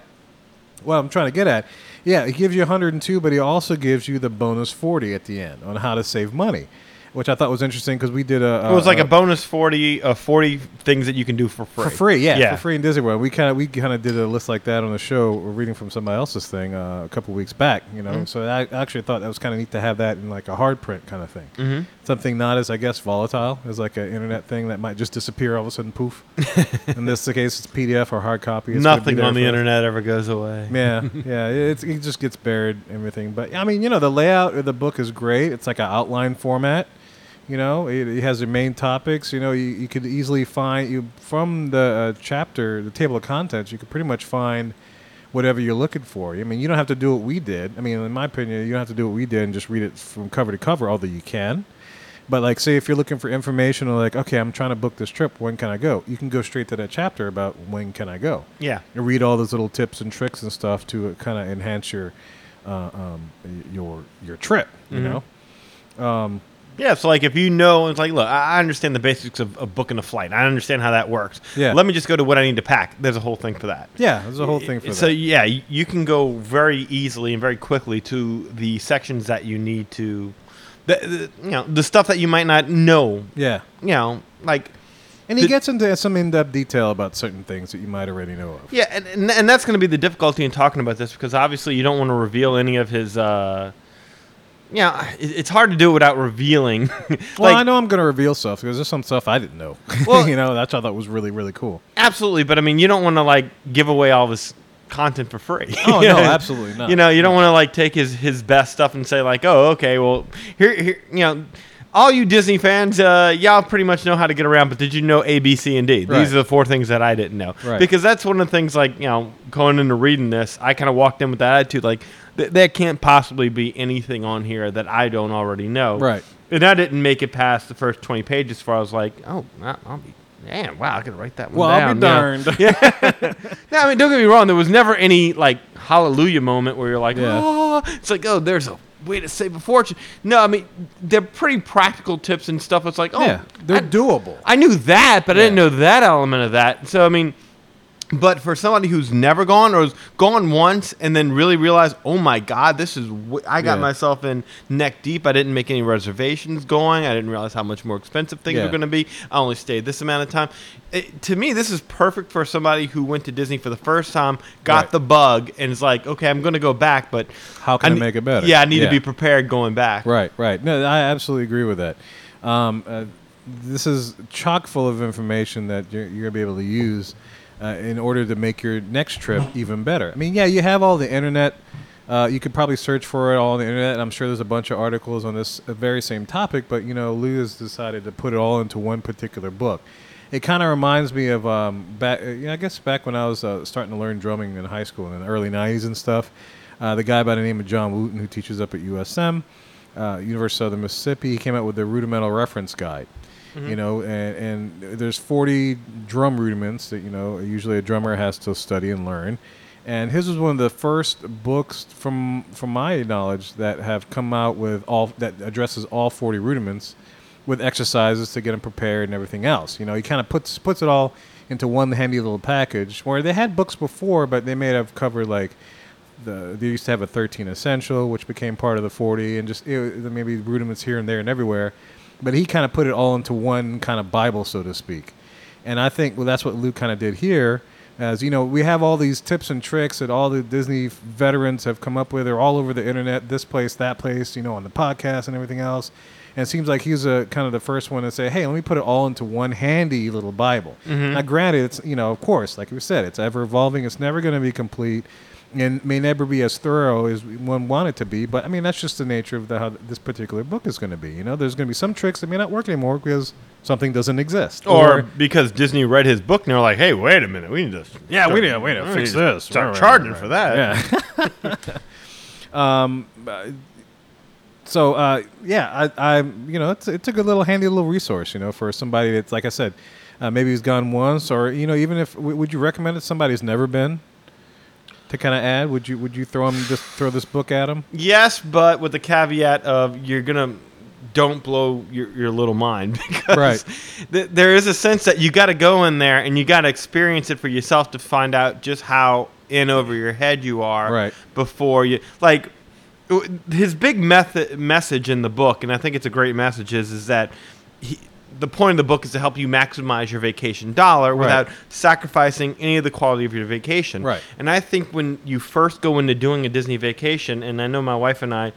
what I'm trying to get at, yeah, he gives you 102, but he also gives you the bonus 40 at the end on how to save money, which I thought was interesting because we did a. It was like a a bonus 40, uh, 40 things that you can do for free. for free, yeah, Yeah. for free in Disney World. We kind of we kind of did a list like that on the show, or reading from somebody else's thing uh, a couple weeks back. You know, Mhm. so I actually thought that was kind of neat to have that in like a hard print kind of thing. Mm-hmm. Something not as I guess volatile as like an internet thing that might just disappear all of a sudden, poof. in this case, it's PDF or hard copy. It's Nothing on the us. internet ever goes away. Yeah, yeah, it's, it just gets buried everything. But I mean, you know, the layout of the book is great. It's like an outline format. You know, it, it has the main topics. You know, you, you could easily find you from the uh, chapter, the table of contents. You could pretty much find whatever you're looking for. I mean, you don't have to do what we did. I mean, in my opinion, you don't have to do what we did and just read it from cover to cover. Although you can. But like, say if you're looking for information, or like, okay, I'm trying to book this trip. When can I go? You can go straight to that chapter about when can I go Yeah. and read all those little tips and tricks and stuff to kind of enhance your uh, um, your your trip. You Mhm. know, um, Yeah, so like if you know, it's like, look, I I understand the basics of, of booking a flight. I understand how that works. Yeah. Let me just go to what I need to pack. There's a whole thing for that. yeah, there's a whole thing for that. so that. yeah, you can go very easily and very quickly to the sections that you need to, the, the you know the stuff that you might not know. Yeah, You know, like and he The- gets into some in-depth detail about certain things that you might already know of. yeah, and and, and that's going to be the difficulty in talking about this because obviously you don't want to reveal any of his. uh yeah, it, it's hard to do it without revealing. Well, I know I'm going to reveal stuff because there's some stuff I didn't know. Well- you know, that's what I thought was really really cool. Absolutely, but I mean, you don't want to like give away all this content for free. Oh no, absolutely not. You know, you don't want to like take his his best stuff and say like, oh, okay, well, here, here, you know, all you Disney fans, uh, y'all pretty much know how to get around. But did you know A, B, C, and D? Right. These are the four things that I didn't know. Right. Because that's one of the things like you know, going into reading this, I kind of walked in with that attitude like. Th- there can't possibly be anything on here that I don't already know. Right. And I didn't make it past the first 20 pages before I was like, oh, I'll be, man, wow, I could write that one Well, down. I'll be darned. No, I mean, don't get me wrong. There was never any like hallelujah moment where you're like, Yeah. oh, it's like, oh, there's a way to save a fortune. No, I mean, they're pretty practical tips and stuff. It's like, oh, yeah, they're I, doable. I knew that, but I didn't know that element of that. So I mean, but for somebody who's never gone or has gone once and then really realized, oh my God, this is w- I got Yeah. myself in neck deep. I didn't make any reservations going. I didn't realize how much more expensive things Yeah. were going to be. I only stayed this amount of time. It, to me, this is perfect for somebody who went to Disney for the first time, got Right. the bug, and is like, okay, I'm going to go back, but How can I, ne- make it better? Yeah, I need Yeah. to be prepared going back. Right, right. No, I absolutely agree with that. Um, uh, this is chock full of information that you're, you're gonna be able to use uh, in order to make your next trip even better. I mean, yeah, you have all the internet. Uh, you could probably search for it all on the internet. I'm sure there's a bunch of articles on this uh, very same topic, but you know, Lou has decided to put it all into one particular book. It kind of reminds me of um, back. Uh, yeah, I guess back when I was uh, starting to learn drumming in high school in the early '90s and stuff. Uh, the guy by the name of John Wooton, who teaches up at USM, University of Southern Mississippi, he came out with the rudimental reference guide. Mm-hmm. You know, and, and there's 40 drum rudiments that you know usually a drummer has to study and learn. And his was one of the first books from from my knowledge that have come out with all that addresses all 40 rudiments with exercises to get them prepared and everything else. You know, he kind of puts puts it all into one handy little package. Where they had books before, but they may have covered like the they used to have a 13 essential, which became part of the 40, and just it, maybe rudiments here and there and everywhere. But he kind of put it all into one kind of Bible, so to speak. And I think well, that's what Luke kind of did here. As you know, we have all these tips and tricks that all the Disney veterans have come up with. They're all over the internet, this place, that place, you know, on the podcast and everything else. And it seems like he's a kind of the first one to say, "Hey, let me put it all into one handy little Bible." Mm-hmm. Now, granted, it's you know, of course, like we said, it's ever evolving. It's never going to be complete, and may never be as thorough as one wanted to be. But I mean, that's just the nature of the, how this particular book is going to be. You know, there's going to be some tricks that may not work anymore because something doesn't exist, Or because Disney read his book and they're like, hey, wait a minute, we need to Yeah, we need to- need to fix this. Start Right, charging right, for that. Yeah. um, uh, so uh, yeah, I, I, you know, it's it's a good little handy little resource, you know, for somebody that's like I said, uh, maybe he's gone once, or you know, even if w- would you recommend it to somebody who's never been? To kind of add? Would you would you throw him just throw this book at him? Yes, but with the caveat of you're gonna don't blow your, your little mind because Right. th- there is a sense that you got to go in there and you got to experience it for yourself to find out just how in over your head you are Right. before you like his big method message in the book and I think it's a great message is is that he, the point of the book is to help you maximize your vacation dollar Right. without sacrificing any of the quality of your vacation. Right. And I think when you first go into doing a Disney vacation, and I know my wife and I,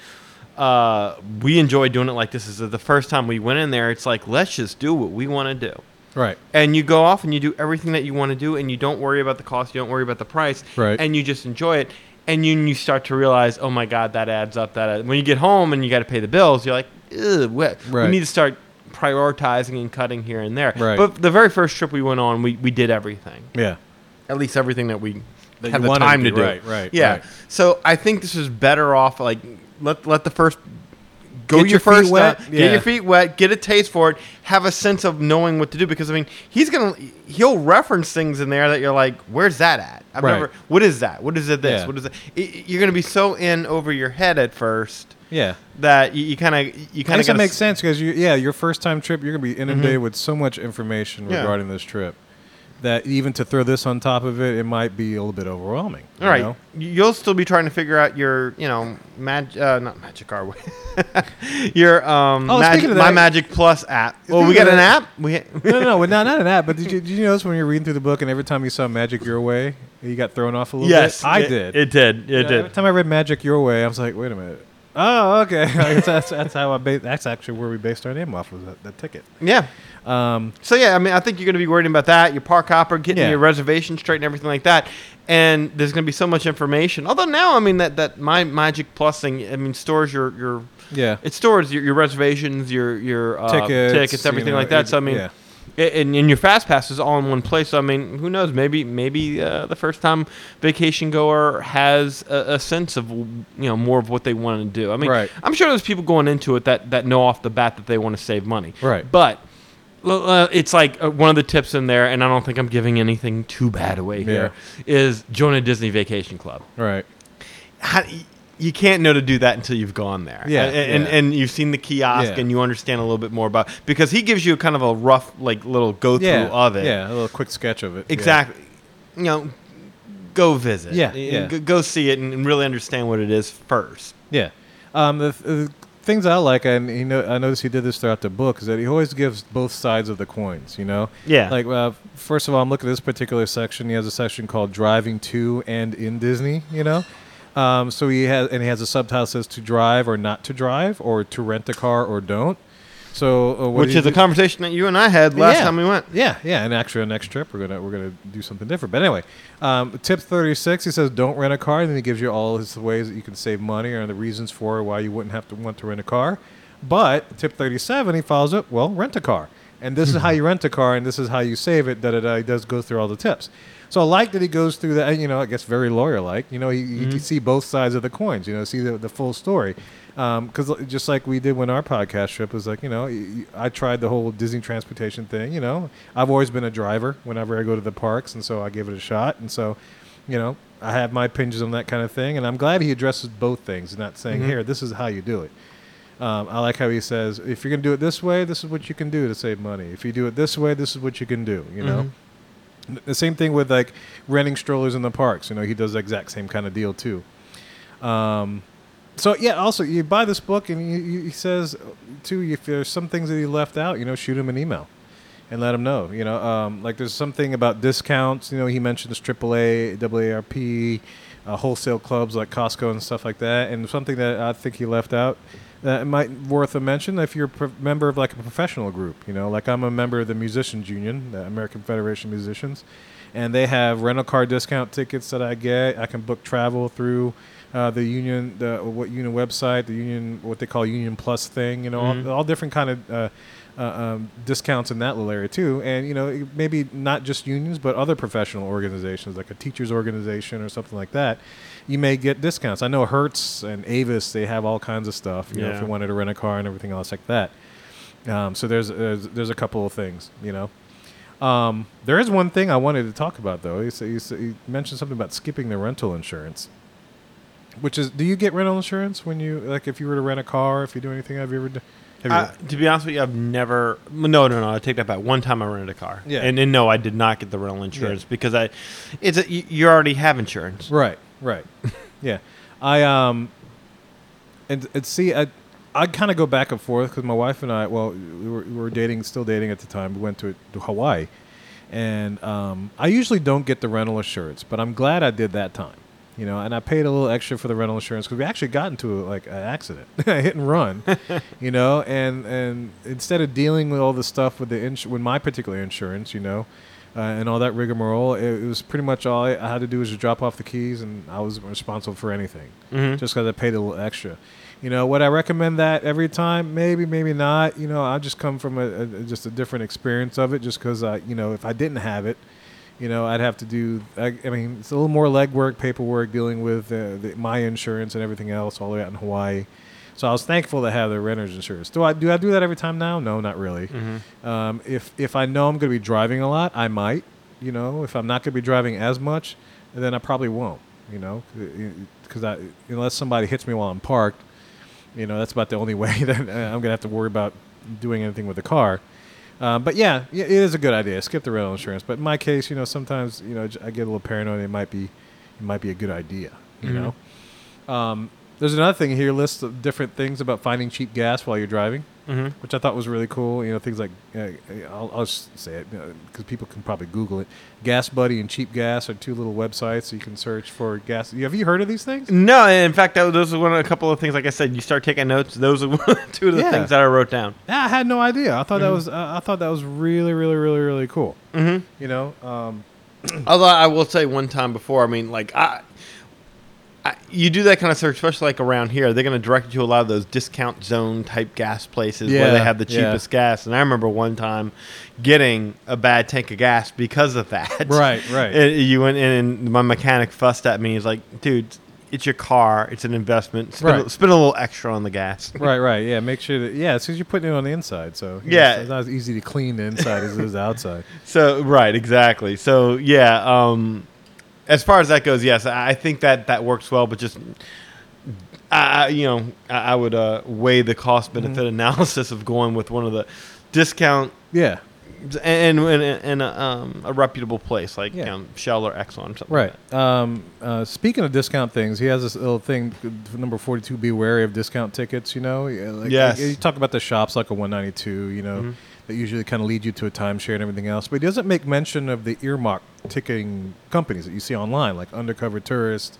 uh, we enjoy doing it like this. Is the first time we went in there, it's like let's just do what we want to do. Right. And you go off and you do everything that you want to do, and you don't worry about the cost, you don't worry about the price, Right. and you just enjoy it. And you, you start to realize, oh my God, that adds up. That adds. when you get home and you got to pay the bills, you're like, Ugh, what? Right. we need to start prioritizing and cutting here and there. Right. But the very first trip we went on, we, we did everything Yeah. at least everything that we That had the time to do, right, right, Yeah. right. So I think this is better off like let let the first go Get your, your feet first wet, yeah. get your feet wet, get a taste for it, have a sense of knowing what to do because I mean he's gonna he'll reference things in there that you're like where's that at I've Right. never what is that what is it this Yeah. what is it you're gonna be so in over your head at first Yeah. that you kind of you kind of it makes sense because you, yeah, your first time trip, you're gonna be inundated Mhm. with so much information Yeah. regarding this trip that even to throw this on top of it, it might be a little bit overwhelming. you All right, know? you'll still be trying to figure out your, you know, mag, uh, not Magic Our Way, your um, Oh, Magic, speaking of My Magic Plus app. Well, we got an app. We no, no, no, well, not not an app. But did you did you notice when you're reading through the book and every time you saw Magic Your Way, you got thrown off a little yes, bit? I it- did. It did. It Yeah, did. Every time I read Magic Your Way, I was like, wait a minute. Oh, okay. That's that's how I ba- that's actually where we based our name off of that, that ticket. Yeah. Um, So yeah, I mean, I think you're going to be worrying about that. Your park hopper, getting Yeah. your reservation straight, and everything like that. And there's going to be so much information. Although now, I mean, that that My Magic Plus thing, I mean, stores your your yeah. it stores your, your reservations, your your uh, Tickets, tickets, you everything know, like that. it- So I mean, yeah. A- and, and your fast pass is all in one place. So I mean, who knows? Maybe maybe uh, the first time vacation goer has a, a sense of you know more of what they want to do. I mean, Right. I'm sure there's people going into it that that know off the bat that they want to save money. Right. But uh, it's like uh, one of the tips in there, and I don't think I'm giving anything too bad away here. Is join a Disney Vacation Club. Right. How, y- you can't know to do that until you've gone there. Yeah, and, and, yeah. and you've seen the kiosk Yeah. and you understand a little bit more about because he gives you kind of a rough like little go through Yeah. of it. Yeah. A little quick sketch of it. exactly. You know, go visit. Yeah, yeah. Go, see it and, and really understand what it is first. Yeah. Um, the, the things I like, and you know, I noticed he did this throughout the book, is that he always gives both sides of the coins. You know. Yeah. Like, uh, first of all, I'm looking at this particular section. He has a section called "Driving to and in Disney." You know. Um, so he has, and he has a subtitle that says "To drive or not to drive," or "To rent a car or don't." So, uh, Which is a conversation that you and I had last Yeah. time we went. Yeah, yeah, and actually, our next trip we're gonna we're gonna do something different. But anyway, um, tip thirty six, he says don't rent a car. And then he gives you all his ways that you can save money or the reasons for why you wouldn't have to want to rent a car. But tip thirty seven, he follows up. Well, rent a car, and this is how hmm. you rent a car, and this is how you save it. Da da da. He does go through all the tips. So I like that he goes through that. You know, I guess very lawyer like. You know, he, you can mm-hmm. see both sides of the coins. You know, see the, the full story. Um, because just like we did when our podcast trip was like, you know, I tried the whole Disney transportation thing. You know, I've always been a driver whenever I go to the parks, and so I give it a shot. And so, you know, I have my opinions on that kind of thing. And I'm glad he addresses both things, not saying, Mhm. here, this is how you do it. Um, I like how he says, if you're going to do it this way, this is what you can do to save money. If you do it this way, this is what you can do. You know. Mhm. The same thing with like renting strollers in the parks. You know, he does the exact same kind of deal too. Um, so yeah, also you buy this book and he, he- he says too if there's some things that he left out, you know, shoot him an email and let him know. You know, um, like there's something about discounts. You know, he mentions AAA, AARP, uh, wholesale clubs like Costco and stuff like that. And something that I think he left out that might worth a mention if you're a pro- member of like a professional group. You know, like I'm a member of the Musicians Union, the American Federation of Musicians, and they have rental car discount tickets that I get. I can book travel through. Uh, the union, the what union website, the union, what they call Union Plus thing, you know, Mhm. all, all different kind of uh, uh, um, discounts in that little area too. And you know, maybe not just unions, but other professional organizations like a teachers organization or something like that. You may get discounts. I know Hertz and Avis, they have all kinds of stuff. You know, if you wanted to rent a car and everything else like that. Um, so there's, there's there's a couple of things, you know. Um, there is one thing I wanted to talk about though. He, said, he, he mentioned something about skipping the rental insurance. Which is, do you get rental insurance when you like if you were to rent a car? If you do anything, have you ever? d- Have you, Uh, to be honest with you, I've never. No, no, no. I take that back. One time I rented a car. Yeah. And, and no, I did not get the rental insurance because I. It's a, you, you already have insurance. Right, right. yeah. I um and, and see I I kind of go back and forth cuz my wife and I well we were, we were dating still dating at the time. We went to, to Hawaii. And um, I usually don't get the rental insurance, but I'm glad I did that time. You know, and I paid a little extra for the rental insurance because we actually got into a, like an accident, a hit and run. you know, and and instead of dealing with all the stuff with the ins- with my particular insurance, you know, uh, and all that rigmarole, it, it was pretty much all I, I had to do was just drop off the keys, and I was responsible for anything, Mhm. just because I paid a little extra. You know, would I recommend that every time? Maybe, maybe not. You know, I just come from a, a just a different experience of it, just because I, you know, if I didn't have it, you know, I'd have to do. I, I mean, it's a little more legwork, paperwork, dealing with uh, the, my insurance and everything else all the way out in Hawaii. So I was thankful to have the renter's insurance. Do I do I do that every time now? No, not really. Mhm. Um, if if I know I'm going to be driving a lot, I might. You know, if I'm not going to be driving as much, then I probably won't. You know, because I unless somebody hits me while I'm parked, you know, that's about the only way that uh, I'm going to have to worry about doing anything with the car. Um, but yeah, it is a good idea. Skip the rental insurance. But in my case, you know, sometimes you know I get a little paranoid. It might be, it might be a good idea. You Mhm. know. Um, there's another thing here. Lists of different things about finding cheap gas while you're driving Mhm. which I thought was really cool. You know, things like uh, I'll, I'll just say it because people can probably Google it. Gas Buddy and Cheap Gas are two little websites you can search for gas. Have you heard of these things? No, in fact, that, those are one of a couple of things. Like I said, you start taking notes. Those are two of the Yeah. things that I wrote down. Yeah, I had no idea. I thought that Mhm. was uh, I thought that was really, really, really, really cool. Mm-hmm. You know, um, Although I will say one time before, I mean, like I, I you do that kind of search, especially like around here. They're going to direct you to a lot of those discount zone type gas places where they have the yeah. cheapest gas. And I remember one time getting a bad tank of gas because of that. Right, right. And you went in, and my mechanic fussed at me. He's like, "Dude, it's your car. It's an investment. Spend, a, spend a little extra on the gas." right, right. Yeah, make sure that yeah, it's because you're putting it on the inside, so you know, Yeah. it's not as easy to clean the inside as it is the outside. So right, exactly. So yeah, um, as far as that goes, yes, I think that that works well. But just, I you know, I, I would uh, weigh the cost benefit Mm-hmm. analysis of going with one of the discount Yeah, and and, and a, um, a reputable place like Yeah. um, Shell or Exxon. Something Right. Like. Um, uh, speaking of discount things, he has this little thing, uh, number 42, be wary of discount tickets, you know? Yeah, Like, Yes. You talk about the shops like a 192, you know, Mhm. That usually kind of lead you to a timeshare and everything else. But he doesn't make mention of the earmark ticketing companies that you see online, like Undercover Tourist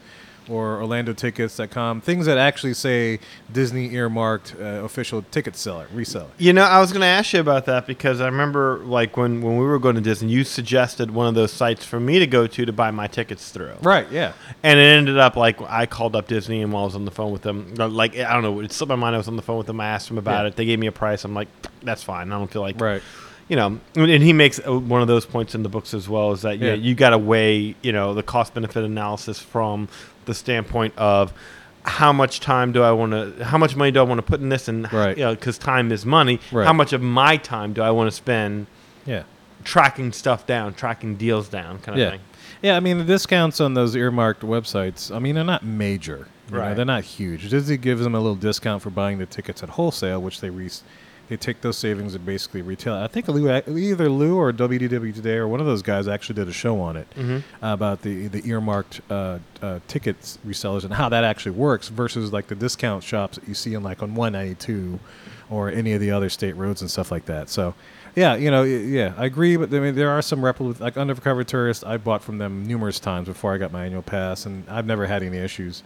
or OrlandoTickets.com, things that actually say Disney earmarked uh, official ticket seller, reseller. You know, I was going to ask you about that because I remember, like, when, when we were going to Disney, you suggested one of those sites for me to go to to buy my tickets through. Right, yeah. And it ended up like I called up Disney, and while I was on the phone with them, uh, like I don't know, it slipped my mind. I was on the phone with them. I asked them about Yeah. it. They gave me a price. I'm like, that's fine. I don't feel like, Right. you know. And he makes uh, one of those points in the books as well is that yeah. Yeah. you got to weigh, you know, the cost benefit analysis from the standpoint of how much time do I want to, how much money do I want to put in this, and Right. you know, because time is money. Right. How much of my time do I want to spend Yeah. tracking stuff down, tracking deals down, kind of Yeah. thing. Yeah, I mean the discounts on those earmarked websites. I mean they're not major. You know, Right. they're not huge. Disney gives them a little discount for buying the tickets at wholesale, which they re- they take those savings and basically retail. I think Lou, either Lou or WDW Today or one of those guys actually did a show on it Mm-hmm. about the the earmarked uh, uh, tickets resellers and how that actually works versus like the discount shops that you see in like on 192 or any of the other state roads and stuff like that. So, yeah, you know, yeah, I agree. But I mean, there are some reputable like Undercover tourists. I bought from them numerous times before I got my annual pass, and I've never had any issues.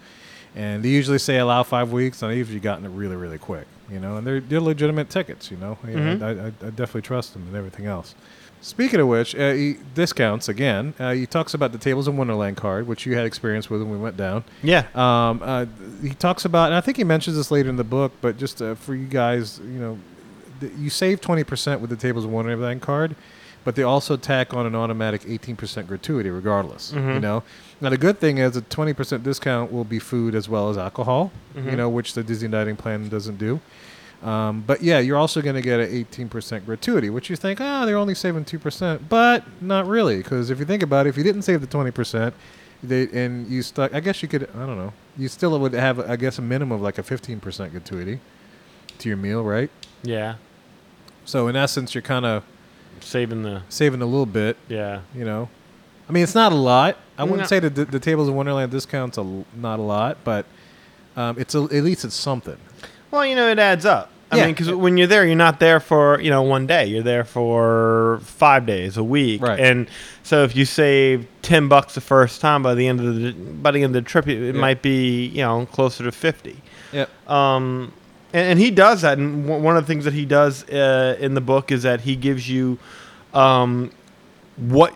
And they usually say allow five weeks, and I've usually gotten it really, really quick. You know, and they're they're legitimate tickets. You know, Mhm. I, I, I definitely trust them and everything else. Speaking of which, uh, he discounts again. Uh, he talks about the Tables in Wonderland card, which you had experience with when we went down. Yeah. Um, uh, he talks about, and I think he mentions this later in the book, but just uh, for you guys, you know, th- you save 20% with the Tables of Wonderland card, but they also tack on an automatic 18% gratuity regardless. You Mhm. know, now the good thing is a 20% discount will be food as well as alcohol. You Mhm. know, which the Disney Dining Plan doesn't do. Um, but yeah, you're also going to get an 18% gratuity, which you think, ah, they're only saving 2%. But not really, because if you think about it, if you didn't save the 20%, they, and you stuck, I guess you could, I don't know, you still would have, I guess, a minimum of like a 15% gratuity to your meal, right? Yeah. So in essence, you're kind of Saving the saving a little bit, yeah. you know. I mean, it's not a lot. I wouldn't No. say that the, the Tables of Wonderland discount's a, not a lot, but um, it's a, at least it's something. Well, you know, it adds up. I Yeah. mean, because when you're there, you're not there for you know one day. You're there for five days, a week, Right. and so if you save ten bucks the first time, by the end of the by the end of the trip, it, might be you know closer to fifty. Yep. Um, and, and he does that. And one one of the things that he does uh, in the book is that he gives you um, what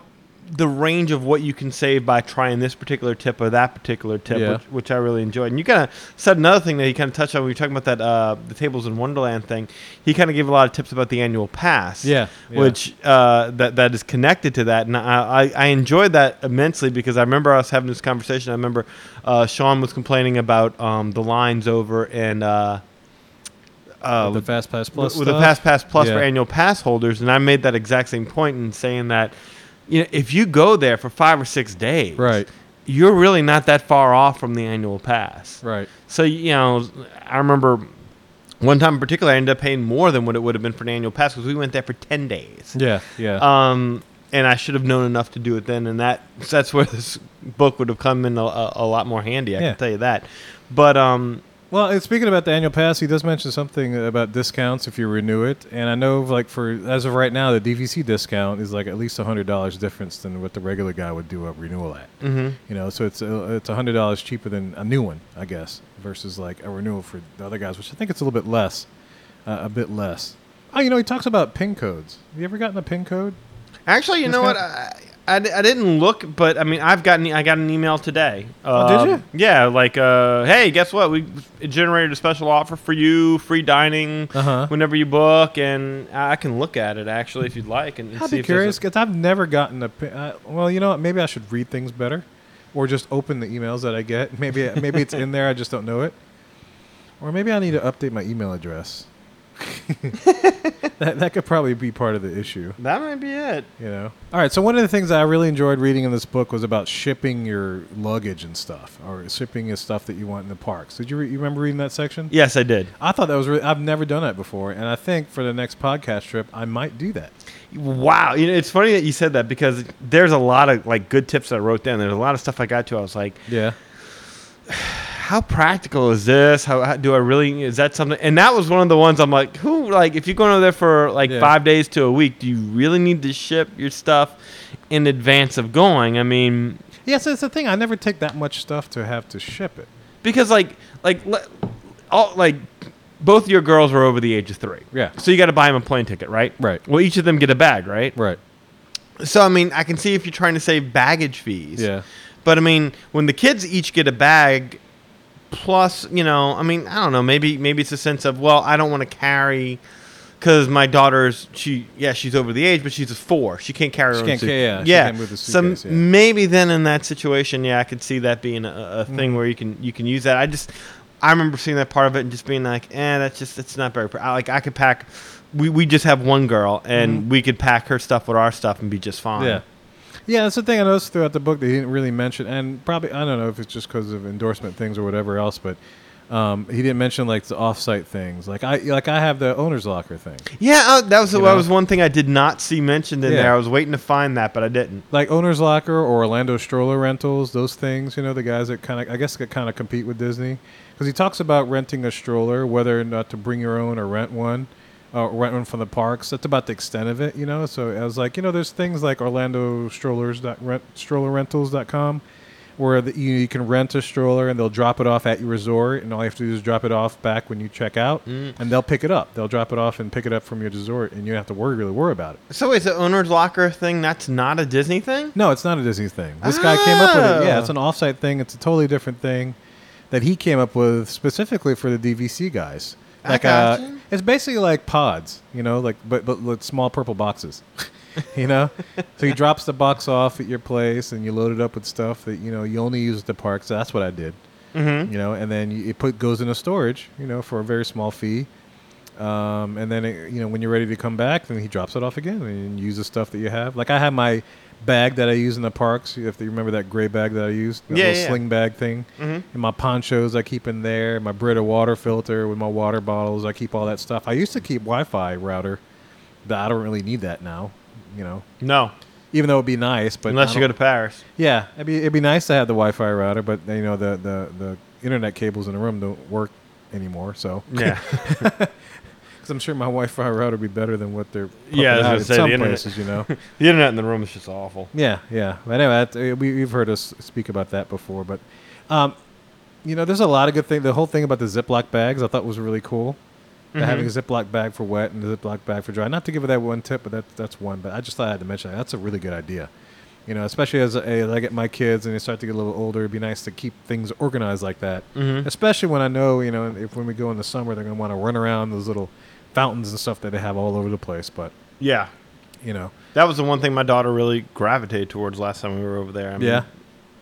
the range of what you can save by trying this particular tip or that particular tip, Yeah. which, which I really enjoyed. And you kind of said another thing that he kind of touched on when we were talking about that uh, the tables in Wonderland thing. He kind of gave a lot of tips about the annual pass, Yeah. yeah. which uh, that that is connected to that. And I, I, I enjoyed that immensely because I remember us having this conversation. I remember uh, Sean was complaining about um, the lines over and. Uh, With the Fast Pass Plus with, with the? Fast Pass Plus for annual pass holders, and I made that exact same point in saying that, you know, if you go there for five or six days, Right. you're really not that far off from the annual pass. Right. So you know, I remember one time in particular, I ended up paying more than what it would have been for an annual pass because we went there for ten days. Yeah. Yeah. Um, and I should have known enough to do it then, and that that's where this book would have come in a, a, a lot more handy. I Yeah. can tell you that. But um, Well, and speaking about the annual pass, he does mention something about discounts if you renew it, and I know like for as of right now, the DVC discount is like at least hundred dollars difference than what the regular guy would do a renewal at. mhm. You know, so it's uh, it's hundred dollars cheaper than a new one, I guess, versus like a renewal for the other guys, which I think it's a little bit less, uh, a bit less. Oh, you know, he talks about pin codes. Have you ever gotten a pin code? Actually, you This know guy- what? I, I, I didn't look, but I mean, I've gotten I got an email today. Oh, did Um, you? Yeah, like, uh, hey, guess what? We generated a special offer for you, free dining Uh-huh. whenever you book, and I can look at it actually if you'd like, and, and I'd be curious because I've never gotten a. Uh, well, you know what? Maybe I should read things better, or just open the emails that I get. Maybe maybe it's in there. I just don't know it, or maybe I need to update my email address. that that could probably be part of the issue. that might be it. You know. All right. So one of the things I really enjoyed reading in this book was about shipping your luggage and stuff, or shipping your stuff that you want in the parks. Did you, re- you remember reading that section? Yes, I did. I thought that was. Really, I've never done that before, and I think for the next podcast trip, I might do that. Wow, you know, it's funny that you said that because there's a lot of like good tips that I wrote down. There's a lot of stuff I got to. I was like, Yeah. how practical is this? How, how do I really? Is that something? And that was one of the ones I'm like, who? Like, if you're going over there for like Yeah. five days to a week, do you really need to ship your stuff in advance of going? I mean, Yes, it's the thing. I never take that much stuff to have to ship it. because like, like, all like, both your girls are over the age of three. Yeah. So you got to buy them a plane ticket, right? Right. Well, each of them get a bag, right? Right. So I mean, I can see if you're trying to save baggage fees. Yeah. But I mean, when the kids each get a bag, plus, you know, I mean, I don't know, maybe maybe it's a sense of, well, I don't want to carry because my daughter's she yeah she's over the age, but she's a four. She can't carry her She own can't suit- yeah, yeah. can't move the so yeah. maybe then in that situation, yeah, I could see that being a, a thing Mhm. where you can you can use that. I just I remember seeing that part of it and just being like, eh, that's just it's not very. I, like I could pack. We, we just have one girl, and Mhm. we could pack her stuff with our stuff and be just fine. Yeah. Yeah, that's the thing I noticed throughout the book that he didn't really mention, and probably I don't know if it's just because of endorsement things or whatever else, but um, he didn't mention like the off-site things. Like I like I have the owner's locker thing. Yeah, uh, that was that was one thing I did not see mentioned in Yeah. there. I was waiting to find that, but I didn't. like owner's locker or Orlando stroller rentals, those things. You know, the guys that kind of I guess that kind of compete with Disney because he talks about renting a stroller, whether or not to bring your own or rent one. Uh, rent one from the parks. That's about the extent of it, you know. So I was like, you know, there's things like Orlando strollers dot rent strollerrentals.com where the, you, you can rent a stroller and they'll drop it off at your resort, and all you have to do is drop it off back when you check out, Mm. and they'll pick it up. They'll drop it off and pick it up from your resort, and you don't have to worry really worry about it. So is the owner's locker thing? That's not a Disney thing. No, it's not a Disney thing. This guy came up with it. Yeah, Oh. it's an offsite thing. It's a totally different thing that he came up with specifically for the DVC guys. I Like uh. It's basically like pods, you know, like but but with small purple boxes. you know, so he drops the box off at your place, and you load it up with stuff that you know you only use at the park. So that's what I did. Mm-hmm. You know, and then you, it put goes into storage, you know, for a very small fee. Um, and then it, you know when you're ready to come back, then he drops it off again and use the stuff that you have. Like I have my bag that I use in the parks. If you remember that gray bag that I used, that Yeah, little yeah. sling bag thing, Mhm. and my ponchos I keep in there. My Brita water filter with my water bottles. I keep all that stuff. I used to keep Wi-Fi router, but I don't really need that now. You know, No, even though it'd be nice, but unless you go to Paris. yeah, it'd be it'd be nice to have the Wi-Fi router, but you know the the the internet cables in the room don't work anymore. So Yeah. because I'm sure my Wi-Fi router would be better than what they're Yeah, I was out gonna in say, some the internet- places, you know. the internet in the room is just awful. yeah, yeah. But anyway, that, uh, we, we've heard us speak about that before, but um, you know, there's a lot of good things. The whole thing about the Ziploc bags I thought was really cool. The Mhm. Having a Ziploc bag for wet and a Ziploc bag for dry. Not to give it that one tip, but that's that's one. But I just thought I had to mention that. That's a really good idea. You know, especially as, a, as I get my kids and they start to get a little older, it'd be nice to keep things organized like that. Mhm. Especially when I know, you know, if when we go in the summer, they're going to want to run around those little fountains and stuff that they have all over the place. But Yeah. you know, That was the one thing my daughter really gravitated towards last time we were over there. I mean, Yeah.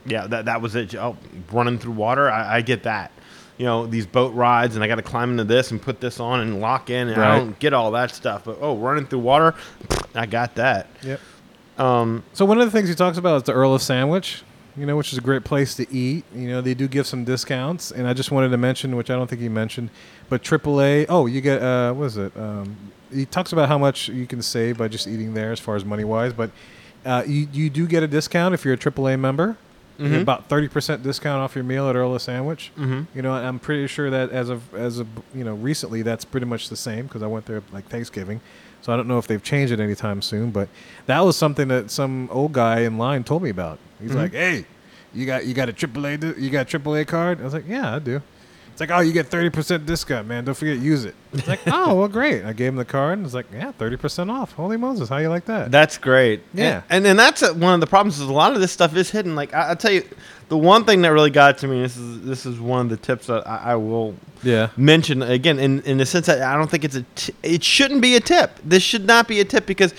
yeah. That that was it. Oh, running through water, I, I get that. You know, these boat rides, and I got to climb into this and put this on and lock in, and I don't get all that stuff. But oh, running through water, I got that. yep. Um, So one of the things he talks about is the Earl of Sandwich, you know, which is a great place to eat. You know, they do give some discounts, and I just wanted to mention, which I don't think he mentioned, but AAA. Oh, you get uh, what is it? Um, he talks about how much you can save by just eating there, as far as money wise. But uh, you you do get a discount if you're a AAA member. Mhm. About thirty percent discount off your meal at Earl of Sandwich. mhm. You know, I'm pretty sure that as of as of you know recently, that's pretty much the same because I went there like Thanksgiving, so I don't know if they've changed it anytime soon. But that was something that some old guy in line told me about. He's Mhm. like, "Hey, you got you got a AAA you got a AAA card?" I was like, "Yeah, I do." It's like, "Oh, you get thirty percent discount, man. Don't forget use it." It's like, "Oh, well, great." I gave him the card, and it's like, "Yeah, thirty percent off." Holy Moses, how you like that? That's great. Yeah. and and, that's uh one of the problems is a lot of this stuff is hidden. Like I, I tell you, the one thing that really got to me. This is this is one of the tips that I, I will yeah, mention again in in the sense that I don't think it's a t- it shouldn't be a tip. This should not be a tip because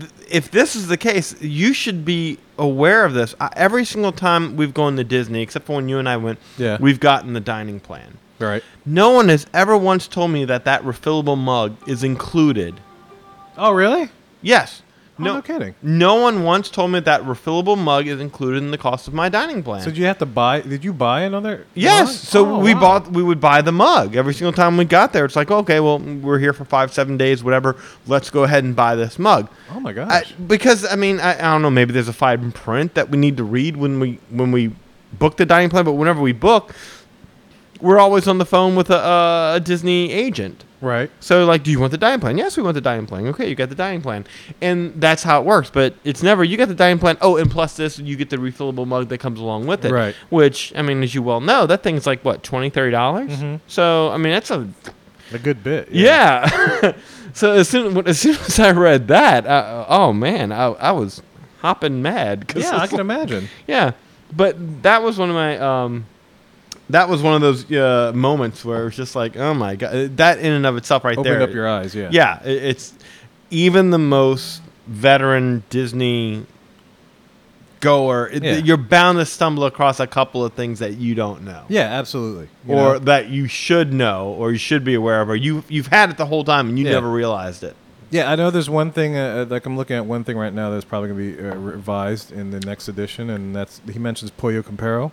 th- if this is the case, you should be aware of this. I, every single time we've gone to Disney, except for when you and I went, Yeah. we've gotten the dining plan. right. No one has ever once told me that that refillable mug is included. Oh, really? Yes. Oh, No, no kidding. no one once told me that refillable mug is included in the cost of my dining plan. So did you have to buy? Did you buy another? Yes. mug? So Oh, we wow. bought we would buy the mug every single time we got there. It's like, okay, well, we're here for five, seven days, whatever. Let's go ahead and buy this mug. Oh my gosh. I, because I mean, I, I don't know. Maybe there's a fine print that we need to read when we when we book the dining plan. But whenever we book, we're always on the phone with a, a Disney agent. right. So like, do you want the dining plan? Yes, we want the dining plan. Okay, you got the dining plan, and that's how it works. But it's never you got the dining plan. Oh, and plus this, you get the refillable mug that comes along with it. Right. Which I mean, as you well know, that thing's like what 20 dollars. Mhm. So I mean, that's a A good bit. yeah. so as soon as soon as I read that, I, oh man, I, I was hopping mad. 'cause Yeah, I can like- imagine. yeah, but that was one of my um, that was one of those uh, moments where it was just like, oh my god, that in and of itself right Opened there. up your eyes. Yeah. yeah, it, it's even the most veteran Disney goer. it- Yeah. You're bound to stumble across a couple of things that you don't know. Yeah, absolutely. You Or know? that you should know, or you should be aware of, or you you've had it the whole time and you Yeah. never realized it. yeah, I know there's one thing. Uh, like I'm looking at one thing right now that's probably going to be uh, revised in the next edition, and that's he mentions Pollo Campero,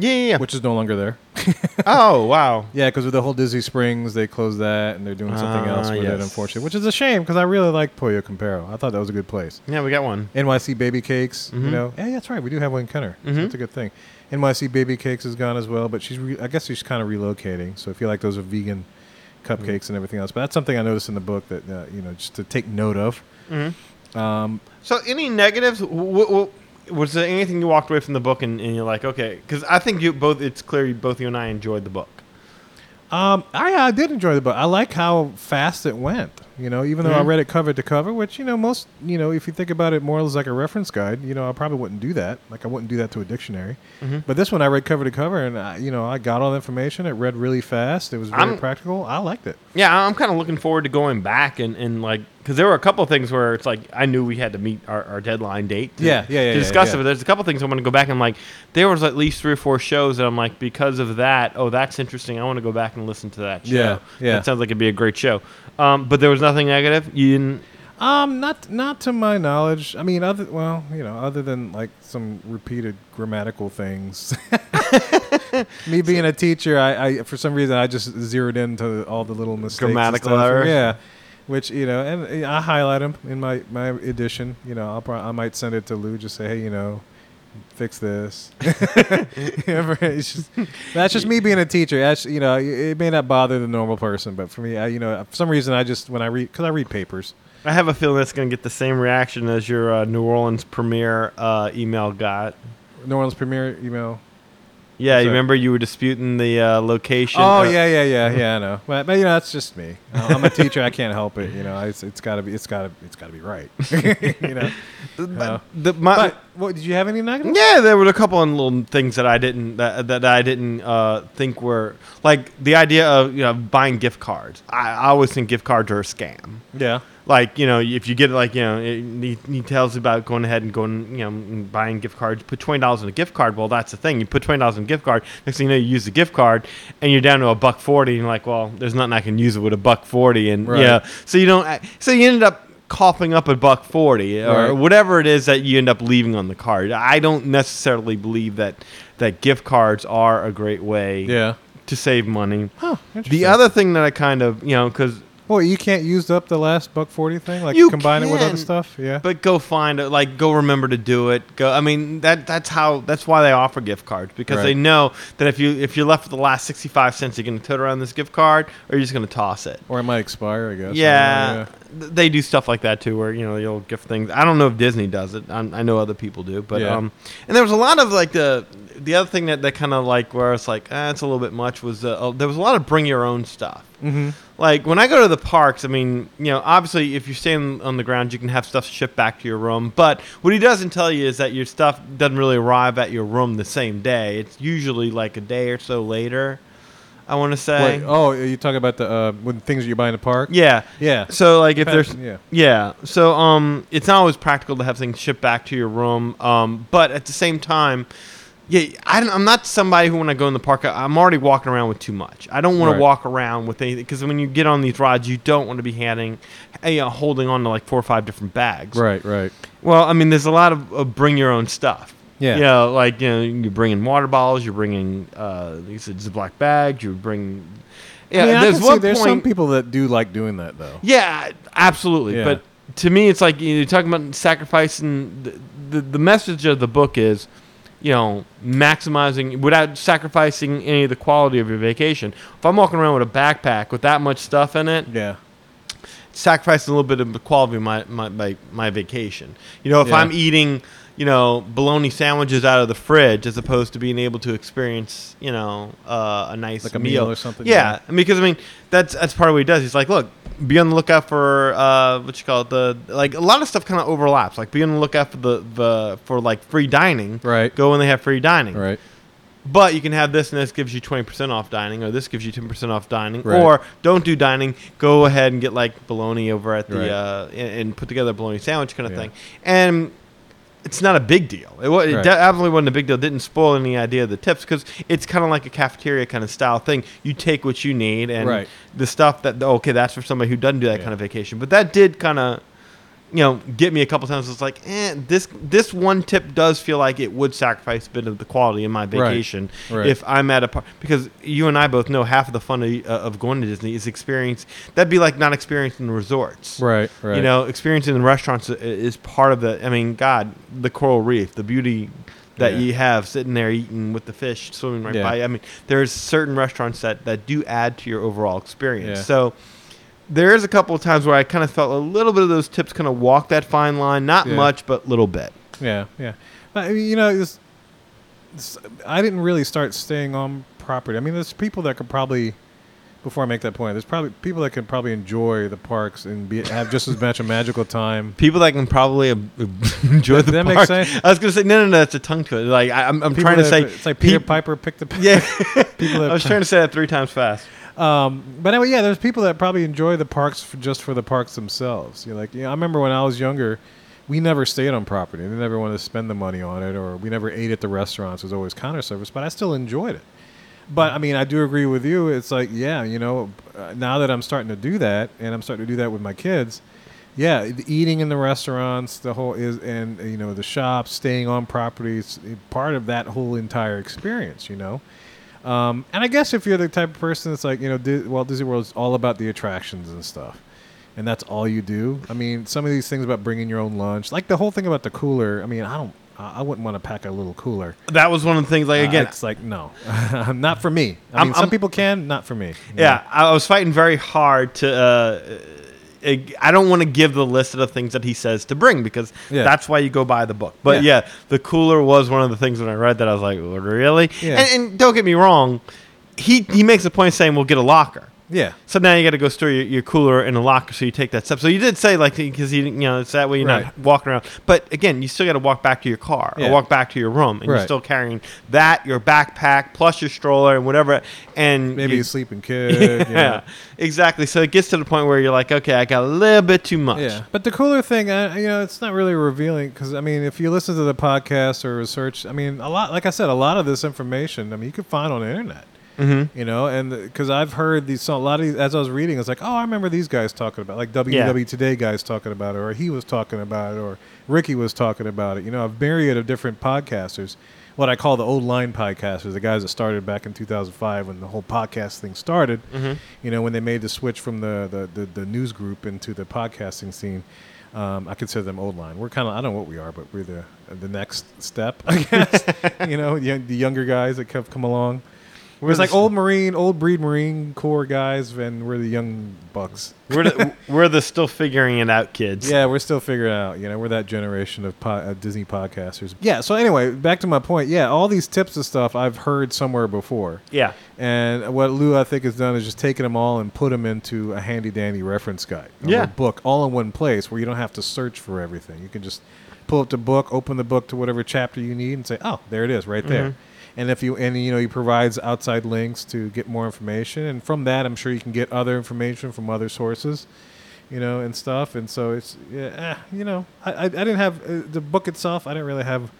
Yeah, yeah. yeah. which is no longer there. oh wow. Yeah, because with the whole Disney Springs, they closed that, and they're doing something else Ah, with it, yes. unfortunately, which is a shame because I really like Pollo Campero. I thought that was a good place. Yeah, we got one. NYC Baby Cakes, you Mhm. know, yeah, that's right. We do have one in Kenner. So Mhm. that's a good thing. NYC Baby Cakes is gone as well, but she's, re- I guess she's kind of relocating. So if you like those are vegan cupcakes and everything else, but that's something I noticed in the book that uh, you know just to take note of. Mm-hmm. Um, So, any negatives? W- w- was there anything you walked away from the book and, and you're like, okay? Because I think you both. It's clear you, both you and I enjoyed the book. um, I, I did enjoy the book. I like how fast it went. You know, even though I Mhm. read it cover to cover, which you know most, you know, if you think about it more as like a reference guide, you know, I probably wouldn't do that. Like I wouldn't do that to a dictionary. Mhm. But this one I read cover to cover, and I, you know, I got all the information. It read really fast. It was very I'm- practical. I liked it. Yeah, I'm kind of looking forward to going back and, and like because there were a couple of things where it's like I knew we had to meet our, our deadline date. To, Yeah, yeah, yeah, To discuss yeah. it, but there's a couple of things I want to go back and like there was at least three or four shows that I'm like because of that. Oh, that's interesting. I want to go back and listen to that show. Yeah, yeah. That sounds like it'd be a great show. Um, but there was nothing negative. You didn't. Um, not not to my knowledge. I mean, other well, you know, other than like some repeated grammatical things. Me being a teacher, I, I for some reason I just zeroed into all the little mistakes. Grammatical errors? Yeah. Which you know, and uh, I highlight them in my my edition. You know, I'll I might send it to Lou. Just say, hey, you know, fix this. It's just- that's just me being a teacher. That's you know, it may not bother the normal person, but for me, I, you know, for some reason, I just when I read because I read papers. I have a feeling that's going to get the same reaction as your uh, New Orleans premiere uh, email got. New Orleans Premier email. Yeah, you remember you were disputing the uh, location. Oh uh, yeah, yeah, yeah, yeah. I know, but, but you know, that's just me. I'm a teacher. I can't help it. You know, it's, it's gotta be, it's gotta, it's gotta be right. you know. But the, my, But what did you have any negatives? Yeah, there were a couple of little things that I didn't that, that I didn't uh, think were like the idea of you know buying gift cards. I, I always think gift cards are a scam. Yeah. Like you know, if you get like you know, he, he tells about going ahead and going you know buying gift cards. Put twenty dollars in a gift card. Well, that's the thing. You put twenty dollars in a gift card. Next thing you know, you use the gift card, and you're down to a buck forty. And you're like, well, there's nothing I can use it with a buck forty. And Right. yeah, so you don't. So you ended up coughing up a buck forty or Right. whatever it is that you end up leaving on the card. I don't necessarily believe that that gift cards are a great way Yeah. to save money. Huh. The other thing that I kind of you know because Well, you can't use up the last buck forty thing. Like You combine it with other can, stuff. Yeah. But go find it. Like go remember to do it. Go. I mean that that's how that's why they offer gift cards because they know that if you if you're left with the last sixty five cents, you're going to tote around this gift card or you're just going to toss it. or it might expire. I guess. Yeah, th- they do stuff like that too, where you know you'll gift things. I don't know if Disney does it. I'm, I know other people do, but Yeah. um, and there was a lot of like the the other thing that that kind of like where it's like ah, it's a little bit much was uh, oh, there was a lot of bring your own stuff. Mm-hmm. Like when I go to the parks, I mean, you know, obviously if you're staying on the ground, you can have stuff shipped back to your room. But what he doesn't tell you is that your stuff doesn't really arrive at your room the same day. It's usually like a day or so later. I want to say. Wait, oh, you talking about the uh, when things you buy in the park? Yeah. Yeah. So like if there's yeah. yeah, so um, it's not always practical to have things shipped back to your room. Um, but at the same time, yeah, I don't, I'm not somebody who when I go in the park, I'm already walking around with too much. I don't want Right. to walk around with anything because when you get on these rides, you don't want to be handing, uh, you know, holding on to like four or five different bags. Right. Right. Well, I mean, there's a lot of, of bring your own stuff. Yeah. You know, like you know, you're bringing water bottles, you're bringing, uh, you said Ziploc bags, you're bringing. Yeah, I mean, there's one there's point. some people that do like doing that though. Yeah, absolutely. Yeah. But to me, it's like you're talking about sacrificing. The, the, the message of the book is, you know, maximizing without sacrificing any of the quality of your vacation. If I'm walking around with a backpack with that much stuff in it, Yeah. sacrificing a little bit of the quality of my, my, my, my vacation. You know, if Yeah. I'm eating, you know, bologna sandwiches out of the fridge as opposed to being able to experience, you know, uh, a nice Like a meal. meal or something, Yeah, yeah. I mean, because I mean, that's that's part of what he does. He's like, look, be on the lookout for uh, what you call it, the like a lot of stuff kind of overlaps. Like, be on the lookout for the the for like free dining. Right. Go when they have free dining. Right. But you can have this, and this gives you twenty percent off dining, or this gives you ten percent off dining, Right. or don't do dining. Go ahead and get like bologna over at the Right. uh, and, and put together a bologna sandwich kind of Yeah. thing. And it's not a big deal. It, wa- it Right. de- absolutely wasn't a big deal. It didn't spoil any idea of the tips because it's kind of like a cafeteria kind of style thing. You take what you need, and Right. the stuff that okay, that's for somebody who doesn't do that Yeah. kind of vacation. But that did kind of you know, get me a couple times. It's like, eh, this this one tip does feel like it would sacrifice a bit of the quality in my vacation Right. if I'm at a par- because you and I both know half of the fun of, uh, of going to Disney is experience. That'd be like not experiencing the resorts. Right. Right. You know, experiencing the restaurants is part of the. I mean, God, the coral reef, the beauty that Yeah. you have sitting there eating with the fish swimming right Yeah. by. I mean, there's certain restaurants that that do add to your overall experience. Yeah. So there is a couple of times where I kind of felt a little bit of those tips kind of walk that fine line, not Yeah. much, but little bit. Yeah, yeah. But, I mean, you know, it's, it's, I didn't really start staying on property. I mean, there's people that could probably before I make that point, there's probably people that can probably enjoy the parks and be have just as much a magical time. People that can probably enjoy Does the that make park. sense? I was gonna say no, no, no. That's a tongue twister. Like I, I'm, I'm trying to that- say it's like Peter peop- Piper picked the Yeah, people I was trying to say that three times fast. Um, but anyway, yeah, there's people that probably enjoy the parks for, just for the parks themselves. You're like, yeah, I remember when I was younger, we never stayed on property. We never wanted to spend the money on it, or we never ate at the restaurants. It was always counter service, but I still enjoyed it. But I mean, I do agree with you. It's like, yeah, you know, uh, now that I'm starting to do that, and I'm starting to do that with my kids, yeah, eating in the restaurants, the whole is, and you know, the shops, staying on properties, part of that whole entire experience. You know. Um, and I guess if you're the type of person that's like, you know, Di- Walt Disney World is all about the attractions and stuff, and that's all you do. I mean, some of these things about bringing your own lunch, like the whole thing about the cooler. I mean, I don't, I I wouldn't want to pack a little cooler. That was one of the things. Like Uh, again, it's like no, not for me. I I'm- mean, some I'm- people can, not for me. you Yeah, I was fighting very hard to. Uh, uh, I don't want to give the list of the things that he says to bring because Yeah. that's why you go buy the book. But Yeah. yeah. the cooler was one of the things when I read that I was like, really? Yeah. And, and don't get me wrong, he he makes a point saying we'll get a locker. Yeah, So now you got to go store your, your cooler in a locker, so you take that step. So you did say like because you you know it's that way you're Right. not walking around. But again, you still got to walk back to your car Yeah. or walk back to your room, and Right. you're still carrying that, your backpack plus your stroller and whatever. And maybe you, a sleeping kid. yeah, exactly. So it gets to the point where you're like, okay, I got a little bit too much. Yeah, but the cooler thing, uh, you know, it's not really revealing because I mean, if you listen to the podcast or research, I mean, a lot, like I said, a lot of this information, I mean, you can find on the internet. Mm-hmm. You know, and because I've heard these, so a lot of these, as I was reading, it's like, oh, I remember these guys talking about, like WW Today guys talking about it, or he was talking about it, or Ricky was talking about it. You know, a myriad of different podcasters, what I call the old line podcasters, the guys that started back in 2005 when the whole podcast thing started. Mm-hmm. You know, when they made the switch from the the, the, the news group into the podcasting scene. Um, I consider them old line. We're kind of I don't know what we are, but we're the the next step, I guess. you know, the younger guys that have come along. We're like old Marine, old breed Marine Corps guys, and we're the young bucks. We're the, we're the still figuring it out kids. Yeah, we're still figuring it out. You know, we're that generation of po- uh, Disney podcasters. Yeah. So anyway, back to my point. Yeah, all these tips and stuff I've heard somewhere before, Yeah. and what Lou I think has done is just taken them all and put them into a handy dandy reference guide, Yeah. book, all in one place where you don't have to search for everything. You can just pull up the book, open the book to whatever chapter you need, and say, "Oh, there it is, right there." And if you and you know he provides outside links to get more information, and from that I'm sure you can get other information from other sources, you know, and stuff. And so it's yeah, eh, you know, I I, I didn't have uh, the book itself. I didn't really have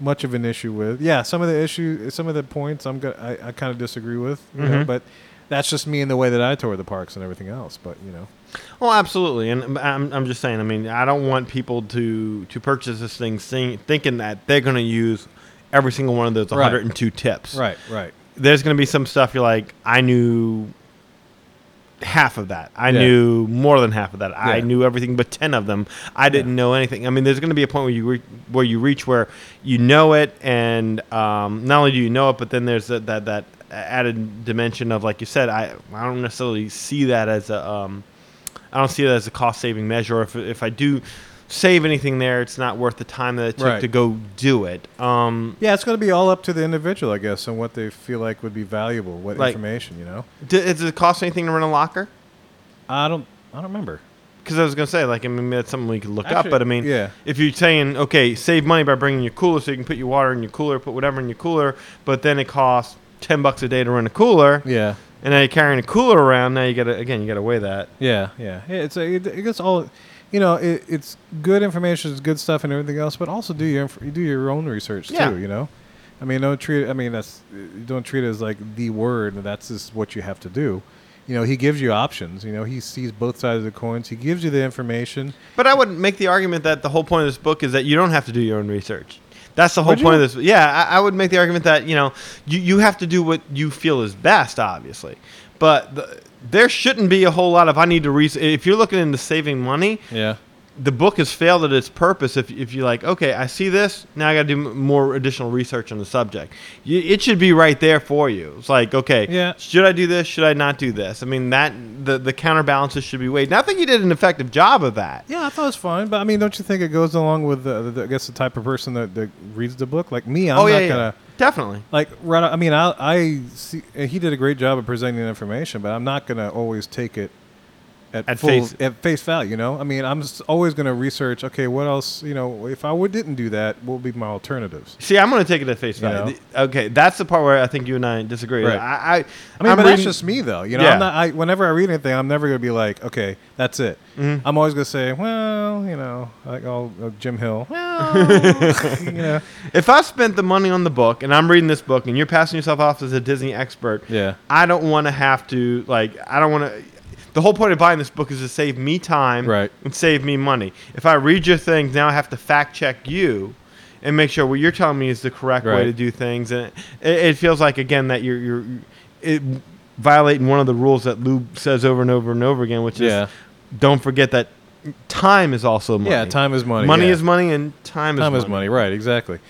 much of an issue with. Yeah, some of the issue, some of the points I'm go- I, I kind of disagree with, you know, but that's just me and the way that I tour the parks and everything else. But you know, Well, absolutely, and I'm, I'm just saying. I mean, I don't want people to to purchase this thing seeing, thinking that they're going to use every single one of those Right. 102 tips. right, right, There's going to be some stuff you're like, I knew half of that. I Yeah. knew more than half of that. I knew everything but 10 of them. I didn't know anything. I mean, there's going to be a point where you re- where you reach where you know it, and um, not only do you know it, but then there's that that, that added dimension of like you said. I I don't necessarily see that as a um, I don't see that as a cost saving measure. If if I do save anything there, it's not worth the time that it took Right. to go do it. Um, yeah, it's going to be all up to the individual, I guess, and what they feel like would be valuable, what Like- information, you know. d- does it cost anything to rent a locker? I don't, I don't remember. Because I was gonna say, like, I mean, that's something we could look up. But I mean, yeah. if you're saying, okay, save money by bringing your cooler, so you can put your water in your cooler, put whatever in your cooler, but then it costs ten bucks a day to rent a cooler, Yeah, and now you're carrying a cooler around. Now you gotta again, you gotta weigh that. yeah, yeah. yeah it's a, it, it gets all, you know, it, it's good information, it's good stuff, and everything else. But also do your inf- do your own research Yeah. too. You know, I mean, don't treat it. I mean, that's you don't treat it as like the word. That's just what you have to do. You know, he gives you options. You know, he sees both sides of the coins. He gives you the information. But I would make the argument that the whole point of this book is that you don't have to do your own research. That's the whole Would point you? of this. Yeah, I, I would make the argument that you know you, you have to do what you feel is best, obviously. But the, there shouldn't be a whole lot of I need to research. If you're looking into saving money, Yeah, the book has failed at its purpose if, if you're like okay i see this now i got to do m- more additional research on the subject you, it should be right there for you it's like okay Yeah. should i do this should i not do this i mean that the, the counterbalances should be weighed and i think you did an effective job of that yeah. I thought it was fine, but I mean, don't you think it goes along with the, the I guess the type of person that, that reads the book? Like me, I'm Oh, yeah, not yeah. gonna. Definitely. like right i mean i i see he did a great job of presenting the information but i'm not going to always take it at, At full face- at face value you know i mean i'm always going to research okay what else you know if i would, didn't do that what would be my alternatives See, I'm going to take it at face You value. know? Okay, that's the part where I think you and I disagree. Right. I, I, I mean, I'm but that's just me, though. You know, Yeah. I'm not. I, whenever I read anything, I'm never going to be like, okay, that's it. Mhm. I'm always going to say, well, you know, like all uh, Jim Hill. Well, you know, If I spent the money on the book and I'm reading this book and you're passing yourself off as a Disney expert, yeah, I don't want to have to like. I don't want to. The whole point of buying this book is to save me time Right. and save me money. If I read your things, now I have to fact check you and make sure what you're telling me is the correct way to do things. And it, it feels like again that you're you're it, violating one of the rules that Lou says over and over and over again, which yeah, is don't forget that time is also money. yeah. Time is money. money yeah. is money, and time is money. time is money. Right, exactly.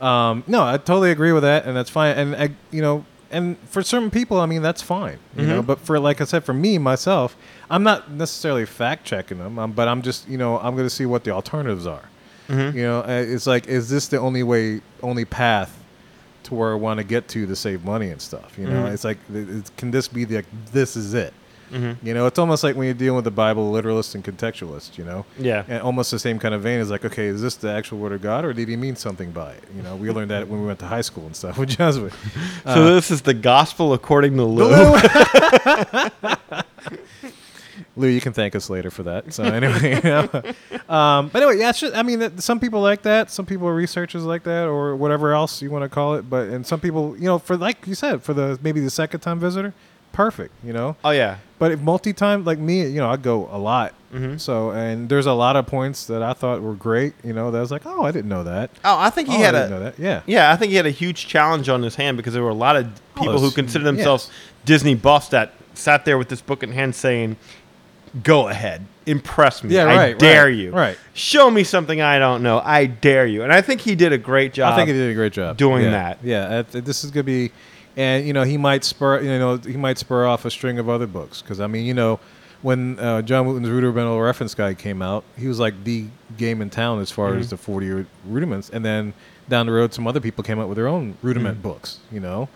Um, no, I totally agree with that, and that's fine. And I, you know, and for certain people, I mean, that's fine. You know, Mhm. but for like I said, for me myself, I'm not necessarily fact checking them, um, but I'm just, you know, I'm going to see what the alternatives are. Mhm. You know, uh, it's like, is this the only way, only path to where I want to get to to save money and stuff? You know, Mhm. it's like, can this be the, like, this is it? Mhm. You know, it's almost like when you're dealing with the Bible literalist and contextualist. You know, Yeah. and almost the same kind of vein is like, okay, is this the actual word of God, or did he mean something by it? You know, we learned that when we went to high school and stuff with Jesuit. So this is the gospel according to Lou. Lou, you can thank us later for that. So anyway, um, but anyway, yeah, it's just, I mean, some people like that. Some people are researchers like that, or whatever else you want to call it. But and some people, you know, for like you said, for the maybe the second time visitor, perfect. You know, oh yeah. but if multi time like me, you know, I go a lot. Mhm. So and there's a lot of points that I thought were great. You know, that I was like, oh, I didn't know that. Oh, I think he oh, had I a didn't know that. Yeah. Yeah, I think he had a huge challenge on his hand because there were a lot of Oh, people who those- consider themselves Disney buffs that sat there with this book in hand saying, "Go ahead, impress me. Yeah, I right, dare right, you. right. Show me something I don't know. I dare you." And I think he did a great job. I think he did a great job doing Yeah. that. Yeah, this is gonna be, and you know, he might spur, you know, he might spur off a string of other books because I mean, you know, when uh, John Wooton's Rudimental Reference Guide came out, he was like the game in town as far Mhm. as the forty ru- rudiments, and then down the road, some other people came out with their own rudiment Mhm. books. You know,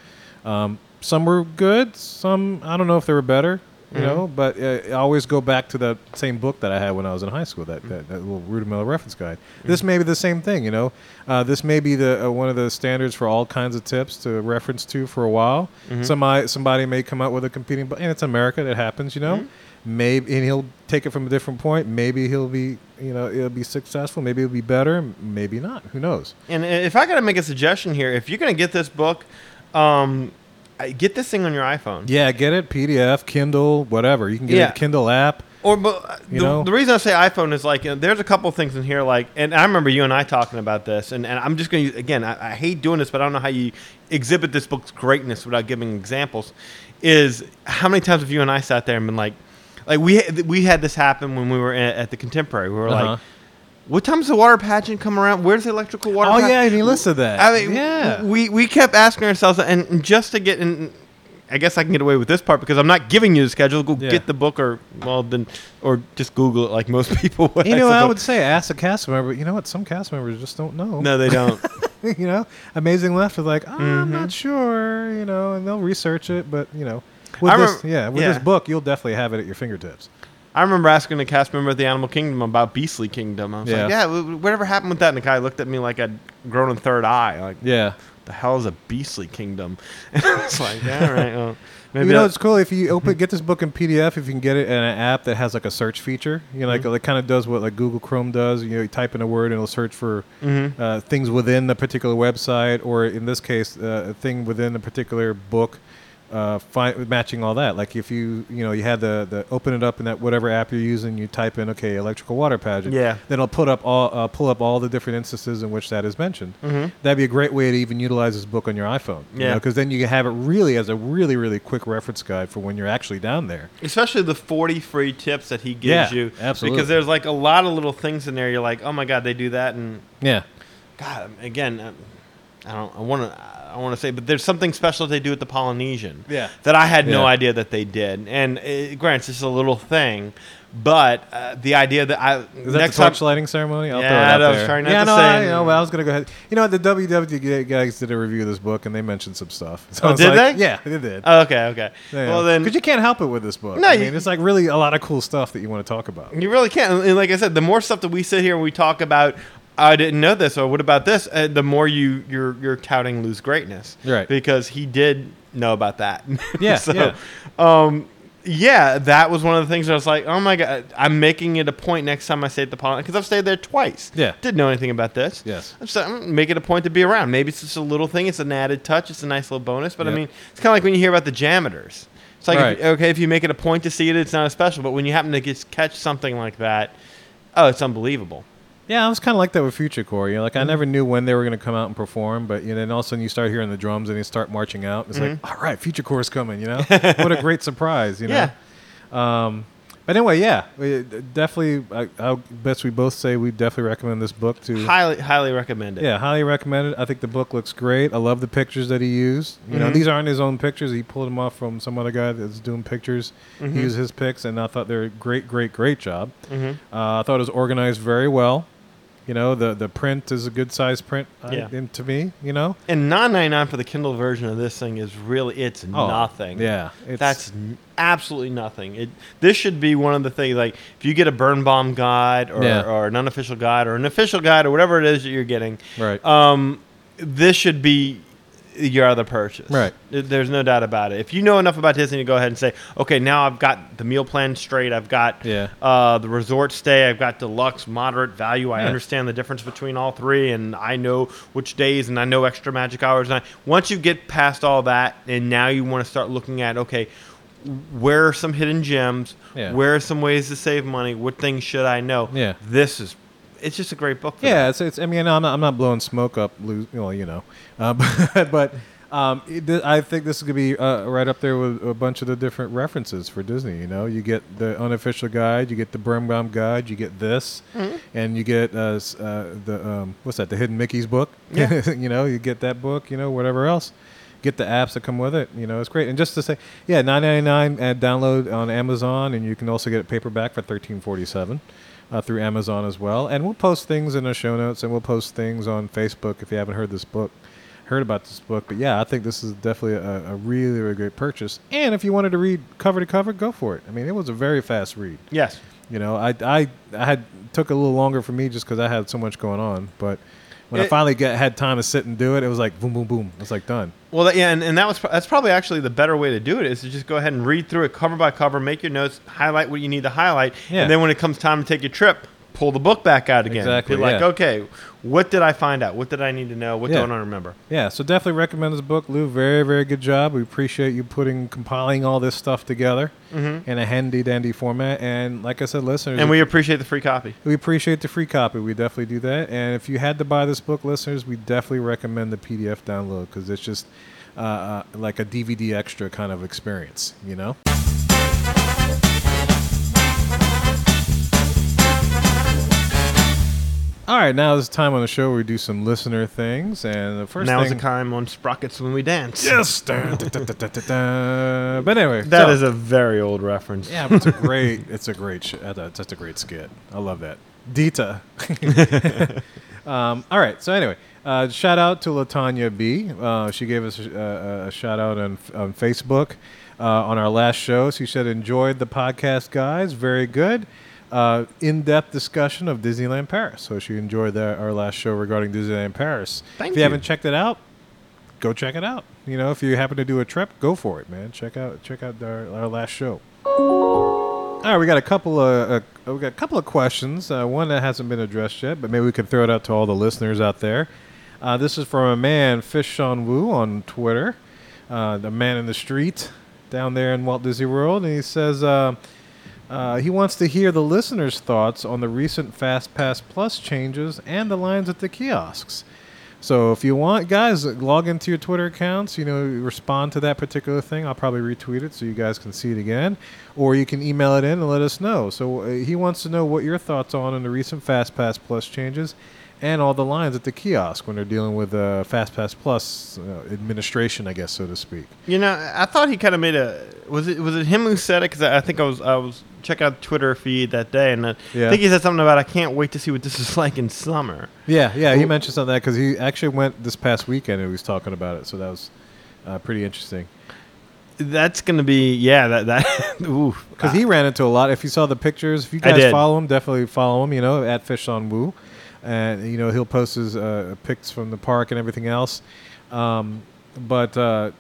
um, some were good, some I don't know if they were better. You know, but uh, I always go back to that same book that I had when I was in high school, that, that, that little rudimental reference guide. This may be the same thing, you know. Uh, this may be the uh, one of the standards for all kinds of tips to reference to for a while. Mhm. Somebody somebody may come out with a competing, but and it's America, that happens, you know. Maybe and he'll take it from a different point. Maybe he'll be, you know, it'll be successful. Maybe it'll be better. Maybe not. Who knows? And if I got to make a suggestion here, if you're going to get this book, um, get this thing on your iPhone. Yeah, get it. PDF, Kindle, whatever. You can get Yeah. a Kindle app. Or, but uh, You the, know? the reason I say iPhone is like, uh, there's a couple things in here, like, and I remember you and I talking about this, and, and I'm just going to, again, I, I hate doing this, but I don't know how you exhibit this book's greatness without giving examples. Is how many times have you and I sat there and been like, like we we had this happen when we were at, at the Contemporary. We were Uh-huh. like, what time's the water pageant come around? Where's the electrical water? Oh pageant? yeah, and he listed that. I mean, yeah. we we kept asking ourselves, and just to get in. I guess I can get away with this part because I'm not giving you the schedule. Go Yeah. get the book, or well, then, or just Google it like most people would. you know, I suppose. would say ask a cast member, but you know what? Some cast members just don't know. No, they don't. you know, Amazing Left is like, "Oh, I'm Mhm. not sure, you know, and they'll research it, but you know, with I this, remember- yeah, with yeah. this book, you'll definitely have it at your fingertips. I remember asking a cast member at the Animal Kingdom about Beastly Kingdom. I was Yeah. like, "Yeah, wh- wh- whatever happened with that?" And the guy looked at me like I'd grown a third eye. Like, Yeah, the hell is a Beastly Kingdom? And I was like, "Yeah, all right, well, maybe." you know, it's cool if you open get this book in PDF. If you can get it in an app that has like a search feature, you know, like Mhm. it kind of does what like Google Chrome does. You know, you type in a word and it'll search for Mhm. uh, things within the particular website, or in this case, uh, a thing within a particular book, uh, find, matching all that. Like if you, you know, you had the, the open it up in that whatever app you're using, you type in okay, electrical water pageant. Yeah. Then it'll put up all uh, pull up all the different instances in which that is mentioned. Mhm. That'd be a great way to even utilize this book on your iPhone. Yeah. Because then you can have it really as a really really quick reference guide for when you're actually down there. Especially the 40 free tips that he gives Yeah, you. absolutely. Because there's like a lot of little things in there. You're like, oh my God, they do that. And Yeah. God, again, um, I don't. I want to. I want to say, but there's something special that they do at the Polynesian. Yeah. That I had no Yeah. idea that they did, and uh, granted, it's just a little thing, but uh, the idea that I Is that next the torch lighting ceremony? I'll Yeah, throw it out I was there. trying not yeah, to no, say I, you know, but I was gonna go ahead. You know, the WW guys did a review of this book, and they mentioned some stuff. So Oh, did like, they? Yeah, they did. Oh, okay, okay. Yeah, Well then, because you can't help it with this book. No, I you- mean, it's like really a lot of cool stuff that you want to talk about. You really can't. And like I said, the more stuff that we sit here and we talk about, I didn't know this, or what about this? Uh, the more you you're you're touting Lou's greatness, Right. Because he did know about that. Yeah, so, yeah. um, yeah, that was one of the things I was like, oh my god, I'm making it a point next time I stay at the Poly because I've stayed there twice. Yeah. didn't know anything about this. Yes. So I'm gonna make it a point to be around. Maybe it's just a little thing. It's an added touch. It's a nice little bonus. But I mean, it's kind of like when you hear about the Jammitors. It's like, Right. if, okay, if you make it a point to see it, it's not as special. But when you happen to get, catch something like that, oh, it's unbelievable. Yeah, I was kind of like that with Future Corps. You know, like I Mm-hmm. never knew when they were going to come out and perform, but you know, then all of a sudden you start hearing the drums and they start marching out. It's like, all right, Future Corps is coming. You know, what a great surprise. You know. Mm-hmm. Yeah. Um, but anyway, yeah, we, definitely. I, I best we both say we definitely recommend this book to. Highly, highly recommend it. Yeah, highly recommend it. I think the book looks great. I love the pictures that he used. You know, Mhm. these aren't his own pictures. He pulled them off from some other guy that's doing pictures. Mhm. He used his pics, and I thought they're great, great, great job. hmm Uh, I thought it was organized very well. You know, the the print is a good size print uh, Yeah. in- to me. You know, And 9.99 for the Kindle version of this thing is really it's Oh, nothing. Yeah, it's, That's n- absolutely nothing. It this should be one of the things like if you get a Birnbaum guide or, Yeah. or an unofficial guide or an official guide or whatever it is that you're getting, right. um, this should be your other purchase. Right. There's no doubt about it. If you know enough about Disney to go ahead and say, okay, now I've got the meal plan straight. I've got Yeah. uh, the resort stay. I've got deluxe, moderate, value. I Yeah. understand the difference between all three, and I know which days, and I know extra magic hours. And I, once you get past all that, and now you want to start looking at, okay, where are some hidden gems? Yeah. Where are some ways to save money? What things should I know? Yeah. This is, it's just a great book. Yeah, it's, it's. I mean, I'm not, I'm not blowing smoke up. Well, you know, uh, but, but um, it, I think this is gonna be uh, right up there with a bunch of the different references for Disney. You know, you get the unofficial guide, you get the Birnbaum guide, you get this, Mm-hmm. and you get uh, uh, the um, what's that? The Hidden Mickey's book. Yeah. you know, you get that book. You know, whatever else. Get the apps that come with it. You know, it's great. And just to say, yeah, nine ninety nine and download on Amazon, and you can also get it paperback for thirteen forty seven uh, through Amazon as well. And we'll post things in the show notes, and we'll post things on Facebook if you haven't heard this book, heard about this book. But yeah, I think this is definitely a, a really, really great purchase. And if you wanted to read cover to cover, go for it. I mean, it was a very fast read. Yes. You know, I I, I had took a little longer for me just because I had so much going on, but. When I finally get, had time to sit and do it, it was like boom, boom, boom. It's like done. Well, that, yeah, and, and that was that's probably actually the better way to do it is to just go ahead and read through it cover by cover, make your notes, highlight what you need to highlight, Yeah. and then when it comes time to take your trip, pull the book back out again. Exactly, Be like, yeah. okay, what did I find out? What did I need to know? What Yeah. don't I remember? Yeah, so definitely recommend this book, Lou. Very, very good job. We appreciate you putting, compiling all this stuff together in a handy dandy format. And like I said, listeners, Mm-hmm. And we appreciate the free copy. we appreciate the free copy. We definitely do that. And if you had to buy this book, listeners, we definitely recommend the PDF download because it's just uh, uh, like a DVD extra kind of experience. You know. All right, now is the time on the show where we do some listener things, and the first now is thing the time on Sprockets when we dance. Yes. Dun, dun, dun, dun, dun, dun, dun. But anyway, That so- is a very old reference. yeah, but it's a great, it's a great, sh- uh, that's just a great skit. I love that. Dieter. um, all right. So anyway, uh, shout out to Latanya B. Uh, she gave us a, a, a shout out on on Facebook uh, on our last show. She said enjoyed the podcast, guys. Very good. Uh, in-depth discussion of Disneyland Paris. So if you enjoyed that our last show regarding Disneyland Paris. Thank if you, you. haven't checked it out, go check it out. You know, if you happen to do a trip, go for it, man. Check out check out our, our last show. All right, we got a couple of uh, we got a couple of questions. Uh, one that hasn't been addressed yet, but maybe we can throw it out to all the listeners out there. Uh, this is from a man, Fish Sean Wu, on Twitter, uh, the man in the street down there in Walt Disney World, and he says uh, he wants to hear the listeners' thoughts on the recent Fast Pass Plus changes and the lines at the kiosks. So if you want, guys, log into your Twitter accounts. You know, respond to that particular thing. I'll probably retweet it so you guys can see it again, or you can email it in and let us know. So uh, he wants to know what your thoughts on on the recent Fast Pass Plus changes and all the lines at the kiosk when they're dealing with uh, FastPass Plus uh, administration, I guess, so to speak. You know, I thought he kind of made a. Was it was it him who said it? Because I think I was I was checking out Twitter feed that day, and I Yeah. think he said something about I can't wait to see what this is like in summer. Yeah, yeah, he mentioned something because he actually went this past weekend and he was talking about it, so that was uh, pretty interesting. That's gonna be yeah. That that ooh. Because he ran into a lot. If you saw the pictures, if you guys follow him, definitely follow him. You know, at Fish on Woo, and you know he'll post his uh, pics from the park and everything else. Um, but uh,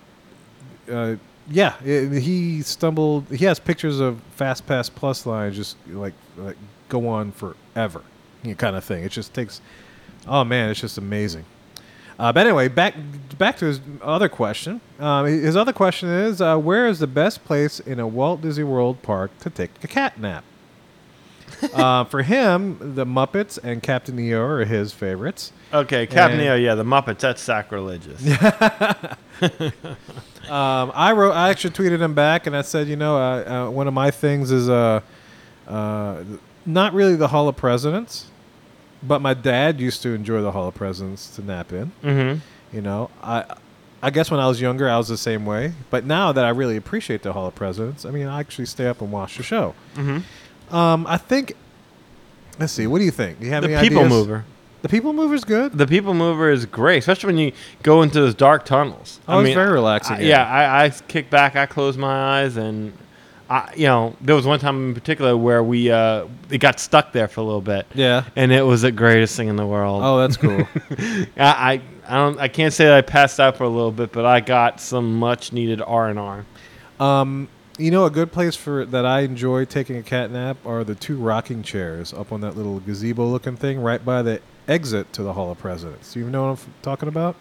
uh, yeah, i he stumbled. He has pictures of Fast Pass Plus lines just like like go on forever, kind of thing. It just takes. Oh man, it's just amazing. Uh, but anyway, back back to his other question. Um, his other question is, uh, where is the best place in a Walt Disney World park to take a cat nap? Uh, for him, the Muppets and Captain EO are his favorites. Okay, Captain And- EO, yeah, the Muppets. That's sacrilegious. Um, I wrote, I actually tweeted him back, and I said, you know, uh, uh, one of my things is uh, uh, not really the Hall of Presidents, but my dad used to enjoy the Hall of Presidents to nap in. mm-hmm. You know, I I guess when I was younger, I was the same way. But now that I really appreciate the Hall of Presidents, I mean, I actually stay up and watch the show. Mm-hmm. Um, I think. Let's see. What do you think? Do you have The any People ideas? Mover. The People Mover's good. The People Mover is great, especially when you go into those dark tunnels. Oh, it's very relaxing, I- yeah. yeah, I, I kick back, I close my eyes, and I, you know, there was one time in particular where we uh, it got stuck there for a little bit, Yeah. and it was the greatest thing in the world. Oh, that's cool. I, I, I don't, I can't say that I passed out for a little bit, but I got some much needed R and R. Um, you know, a good place for that I enjoy taking a cat nap are the two rocking chairs up on that little gazebo-looking thing right by the exit to the Hall of Presidents. You know what I'm talking about?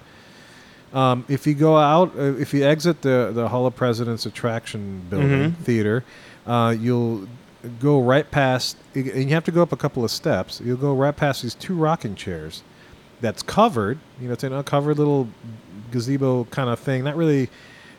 Um, if you go out, uh, if you exit the the Hall of Presidents attraction building Mhm. theater, uh, you'll go right past, and you have to go up a couple of steps. You'll go right past these two rocking chairs. That's covered. You know, it's an uncovered little gazebo kind of thing. Not really.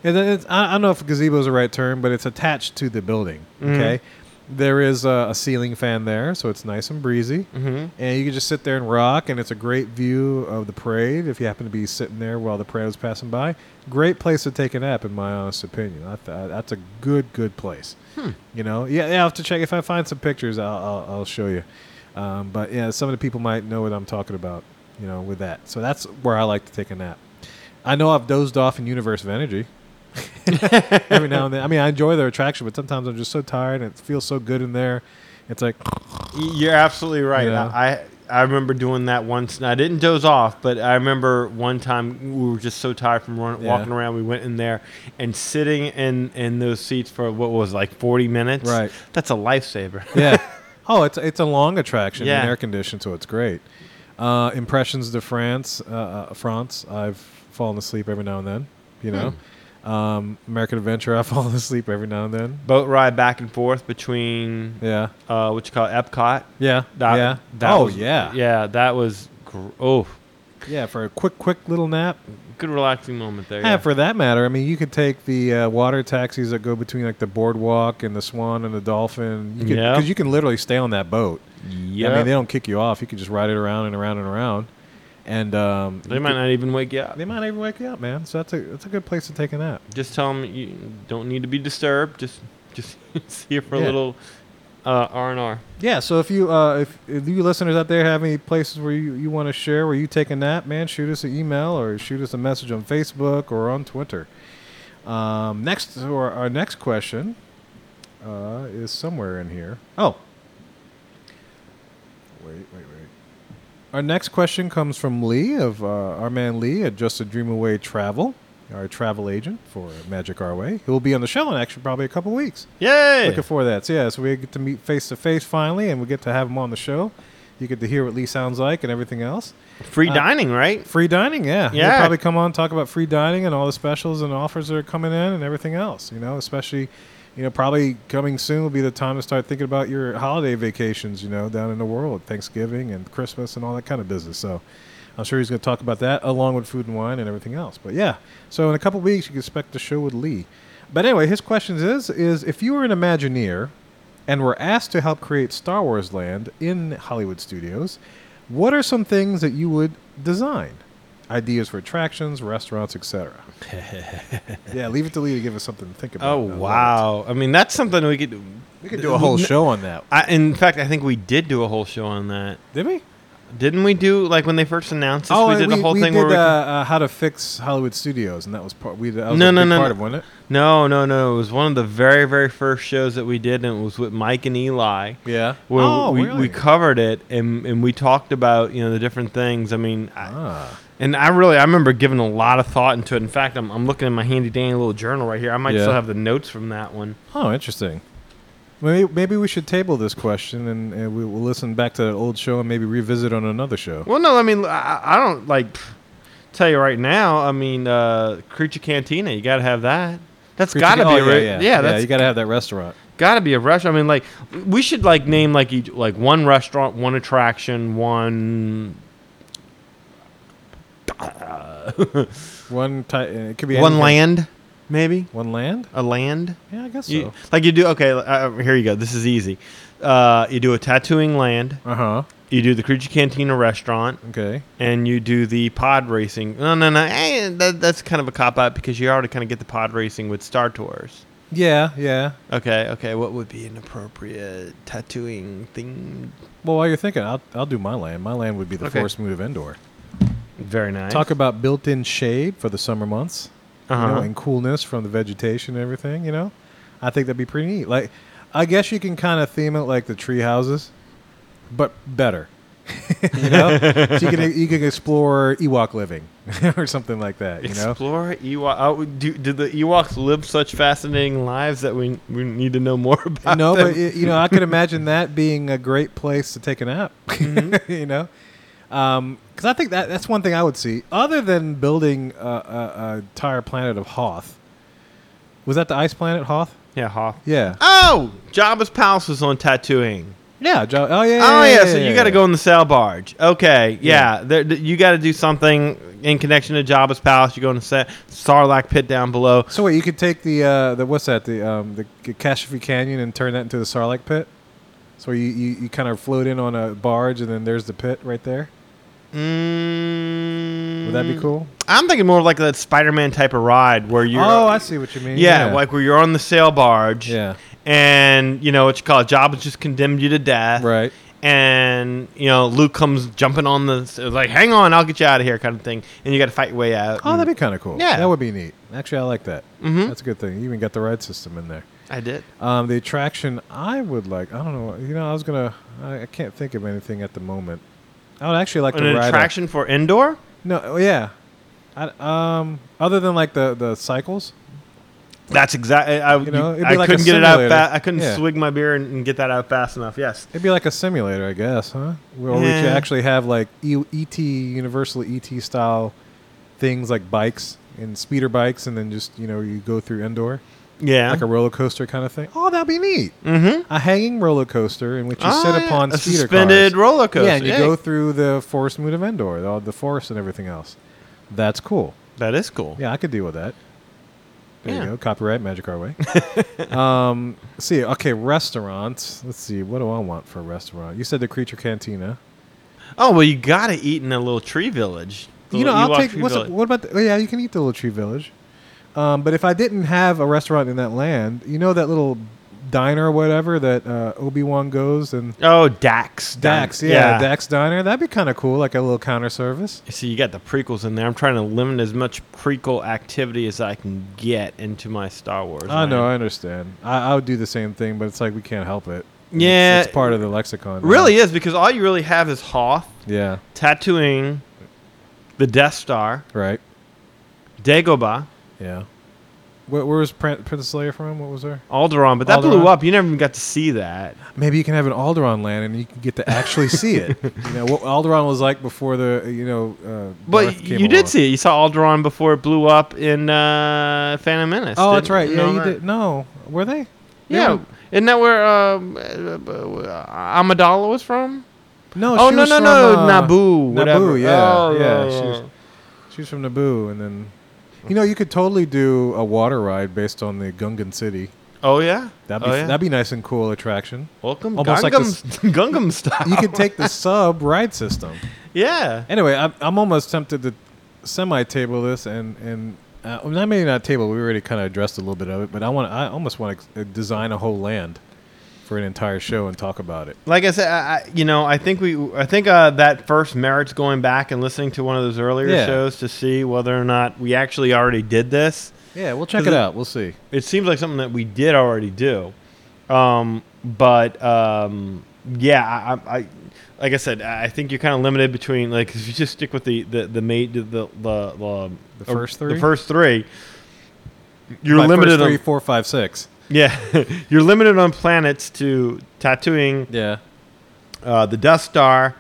It- It's, I I don't know if gazebo is the right term, but it's attached to the building. Mhm. Okay, there is a, a ceiling fan there, so it's nice and breezy. Mm-hmm. and you can just sit there and rock and it's a great view of the parade if you happen to be sitting there while the parade is passing by. Great place to take a nap in my honest opinion. I th- that's a good good place. Hmm. you know? Yeah, yeah i'll have to check. If i find some pictures i'll, I'll, I'll show you. Um, but yeah some of the people might know what i'm talking about you know with that. So that's where i like to take a nap. I know i've dozed off in universe of energy every now and then i mean i enjoy their attraction but sometimes i'm just so tired and it feels so good in there it's like You're absolutely right. I I remember doing that once. And I didn't doze off, but I remember one time we were just so tired from run, Yeah. walking around. We went in there and sitting in in those seats for what was like 40 minutes. Right. That's a lifesaver. yeah. Oh, it's it's a long attraction, Yeah. and air conditioned, so it's great. Uh, Impressions de France, uh, uh, France. I've fallen asleep every now and then. You know, Hmm. Um, American Adventure. I fall asleep every now and then. Boat ride back and forth between Yeah, uh, what you call Epcot. yeah, That, yeah. that oh was- yeah. Yeah, that was gr- oh yeah. For a quick, quick little nap. good relaxing moment there. And Yeah. for that matter, I mean, you could take the uh, water taxis that go between like the boardwalk and the Swan and the Dolphin. You Yeah. because you can literally stay on that boat. yeah. I mean, they don't kick you off. You can just ride it around and around and around. And um, they might could- not even wake you up. They might even wake you up, man. So that's a that's a good place to take a nap. Just tell them you don't need to be disturbed. Just just here for a little uh, R and R. Yeah. So if you uh, if, if you listeners out there have any places where you, you want to share where you take a nap, man, shoot us an email or shoot us a message on Facebook or on Twitter. Um, next, or our next question uh, is somewhere in here. Oh. Wait, wait, wait. Our next question comes from Lee of uh, our man Lee at Just a Dream Away Travel, our travel agent for Magic Our Way. He will be on the show in actually probably a couple weeks. Yay! Looking forward to that. So yeah, so we get to meet face to face finally, and we get to have him on the show. You get to hear what Lee sounds like and everything else. Free uh, dining, right? Free dining, yeah. He'll Yeah. probably come on talk about free dining and all the specials and offers that are coming in and everything else. You know, especially, you know, probably coming soon will be the time to start thinking about your holiday vacations. You know, down in the world, Thanksgiving and Christmas and all that kind of business. So. I'm sure he's going to talk about that along with food and wine and everything else. But yeah, so in a couple weeks you can expect the show with Lee. But anyway, his question is is if you were an Imagineer and were asked to help create Star Wars Land in Hollywood studios, What are some things that you would design? Ideas for attractions, restaurants, etc. yeah, leave it to Lee to give us something to think about. Oh I wow! I mean, that's something we could. We could do a whole show on that. I, in fact, I think we did do a whole show on that. Did we? Didn't we do like when they first announced this? oh, we did we, a whole we thing did where we uh, uh, how to fix Hollywood studios, and that was part. We that was No, a no, big no, part no. of, wasn't it? No, no, no. It was one of the very, very first shows that we did, and it was with Mike and Eli. Yeah. Where oh, we, really? we covered it and, and we talked about you know the different things. I mean, I, ah. And I really I remember giving a lot of thought into it. In fact, I'm, I'm looking in my handy dandy little journal right here. I might Yeah. still have the notes from that one. Oh, interesting. Maybe, maybe we should table this question and, and we will listen back to that old show and maybe revisit on another show. Well, no, I mean I, I don't like pff, tell you right now. I mean, uh, Creature Cantina, you got to have that. That's got to be oh, a re- yeah, yeah. that's you got to have that restaurant. got to be a restaurant. I mean, like we should like name like each like one restaurant, one attraction, one One type. It could be one anything. land, maybe One land. a land. Yeah, I guess You, so. like you do. Okay, uh, here you go. This is easy. Uh, you do a Tatooine land. Uh huh. You do the Creature Cantina restaurant, Okay. and you do the pod racing. No, no, no. eh, that, that's kind of a cop out because you already kind of get the pod racing with Star Tours. Yeah, yeah. Okay, okay. What would be an appropriate Tatooine thing? Well, while you're thinking, I'll I'll do my land. My land would be the Okay. Forest Moon of Endor. Very nice. Talk about built-in shade for the summer months. uh-huh. you know, and coolness from the vegetation and everything. You know, I think that'd be pretty neat. Like, I guess you can kind of theme it like the tree houses, but better. you know, so you can you can explore Ewok living or something like that. You know, Explore Ewok. Oh, do, do the Ewoks live such fascinating lives that we we need to know more about? no, them? but y- you know, I could imagine that being a great place to take a nap. Mm-hmm. you know, because I think that that's one thing I would see other than building a, a, a entire planet of Hoth. Was that the ice planet Hoth? yeah, Hoth. Yeah. Oh, Jabba's palace was on Tatooine. Yeah. Jo- oh yeah. Oh yeah, so yeah, you got to yeah. go in the sail barge. Okay, yeah, Yeah. there, you got to do something in connection to Jabba's palace. You go in the sa- Sarlacc pit down below. So wait, you could take the uh, the what's that the um, the Kashyyyk Canyon and turn that into the Sarlacc pit. So you, you, you kind of float in on a barge and then there's the pit right there. Mm, Would that be cool? I'm thinking more of like that Spider-Man type of ride where you're. oh, I see what you mean. yeah, like where you're on the sail barge. yeah, And you know what you call it? Jabba just condemned you to death. right. And you know Luke comes jumping on the like, hang on, I'll get you out of here, kind of thing. And you got to fight your way out. Oh, that'd be kind of cool. Yeah. that would be neat. Actually, I like that. Mhm. That's a good thing. You even got the ride system in there. I did. Um, the attraction I would like. I don't know. You know, I was gonna. I, I can't think of anything at the moment. I would actually like An to ride. a- attraction for indoor. no, oh, yeah. I, um, other than like the the cycles. That's exactly. I, You know, I like couldn't get it out. Fa- I couldn't Yeah. swig my beer and, and get that out fast enough. Yes. It'd be like a simulator, I guess, huh? Where we Yeah. should actually have like e- ET, Universal ET style things like bikes and speeder bikes, and then just you know you go through indoor Yeah. like a roller coaster kind of thing. Oh, that'd be neat. mm-hmm. A hanging roller coaster in which you sit upon a speeder suspended cars. roller coaster. Yeah, and you Yeah. go through the forest moon of Endor, the, the forest and everything else. That's cool. That is cool. Yeah, I could deal with that. There Yeah. you go. Copyright Magic Our Way. um, see, okay, restaurants. Let's see. What do I want for a restaurant? You said the Creature Cantina. Oh well, you gotta eat in a little tree village. The you know, I'll take. Village. what about? The, oh, yeah, you can eat the little tree village. Um, but if I didn't have a restaurant in that land, you know that little diner or whatever that uh, Obi Wan goes and Oh, Dex. Dex, yeah, Dex Diner. That'd be kind of cool, like a little counter service. See, you got the prequels in there. I'm trying to limit as much prequel activity as I can get into my Star Wars. I know, I understand. I, I would do the same thing, but it's like we can't help it. It's- Yeah, it's, part of the lexicon. now. really is because all you really have is Hoth, Yeah. Tatooine, the Death Star, Right. Dagobah, Yeah. Where, where was Prin- Princess Leia from? What was her? Alderaan, but that Alderaan? blew up. You never even got to see that. Maybe you can have an Alderaan land and you can get to actually see it. You know what Alderaan was like before the you know. Uh, But Darth came you did along. see it. You saw Alderaan before it blew up in uh, Phantom Menace. Oh, that's didn't right. Yeah, know you that? did. No, were they? They Yeah, were- isn't that where um, uh, uh, Amidala was from? No. oh she no was no from, no uh, Naboo whatever. Naboo, yeah, Oh, yeah, she was- yeah. She was from Naboo, and then, you know, you could totally do a water ride based on the Gungan city. Oh yeah. That'd be oh, yeah. that'd be nice and cool attraction. welcome. almost like Gangnam, Gangnam style. You could take the sub ride system. yeah. Anyway, I'm, I'm almost tempted to semi-table this and and uh, not maybe not table. We already kind of addressed a little bit of it, but I want I almost want to design a whole land for an entire show and talk about it. Like I said, I, I, you know, I think we, I think uh, that first merits going back and listening to one of those earlier Yeah. shows to see whether or not we actually already did this. Yeah, we'll check 'Cause it it- out. We'll see. It seems like something that we did already do, um, but um, yeah, I, I, I, like I said, I think you're kind of limited between like if you just stick with the the the mate the the the, the, first three? the first three. You're My limited first three, on four, five, six. Yeah, you're limited on planets to Tatooine Yeah. uh, the Death Star,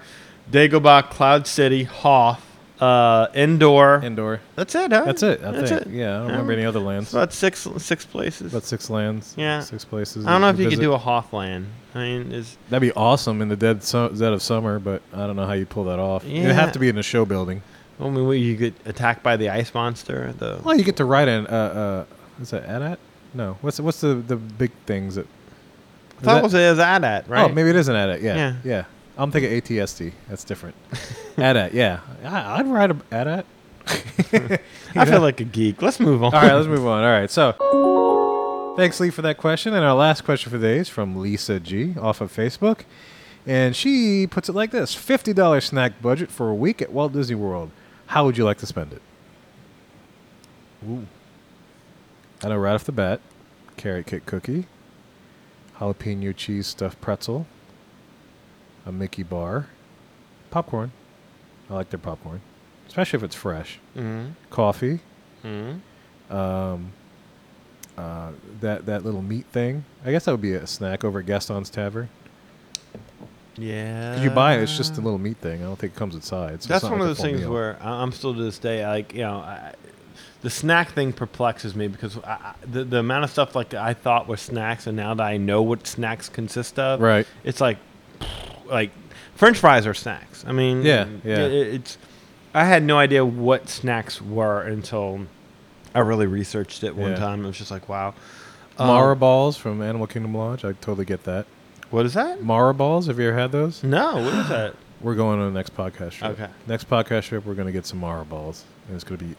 Dagobah, Cloud City, Hoth, uh, Endor. Indoor. That's it, huh? That's it. I That's think. it. Yeah, I don't remember any other It's lands. about six six places. About six lands. Yeah. Six places. I don't know if you could do a Hothland. I mean, is That'd be awesome in the dead su- dead of summer, but I don't know how you pull that off. Yeah. It'd have to be in a show building. I mean, you get attacked by the ice monster. The Well, you get to ride in. Uh, uh, is that AT-AT? No. What's what's the the big things that? I thought it was, it was AT-AT, oh, right? Oh, maybe it is an AT-AT. Yeah. Yeah. Yeah. I'm thinking ATST. That's different. AT-AT. Yeah. I, I'd ride a AT-AT. I feel like a geek. Let's move on. All right, let's move on. All right, so thanks, Lee, for that question. And our last question for the day is from Lisa G off of Facebook. And she puts it like this $50 snack budget for a week at Walt Disney World. How would you like to spend it? Ooh. I know right off the bat carrot cake cookie, jalapeno cheese stuffed pretzel, a Mickey bar, popcorn. I like their popcorn, especially if it's fresh. Mm-hmm. Coffee, Mm-hmm. um, uh, that that little meat thing. I guess that would be a snack over at Gaston's Tavern. Yeah. 'Cause you buy it, it's just a little meat thing. I don't think it comes with sides. so That's one of like a those things where I'm still to this day like you know I, the snack thing perplexes me because I, the the amount of stuff like I thought was snacks and now that I know what snacks consist of, right. it's like like French fries are snacks. I mean, Yeah, yeah. it- it's I had no idea what snacks were until I really researched it one Yeah. time. It was just like wow. Um, Mara balls from Animal Kingdom Lodge. I totally get that. what is that? Mara balls. Have you ever had those? No, what is that? We're going on the next podcast trip. Okay. Next podcast trip, we're going to get some Mara balls, and it's going to be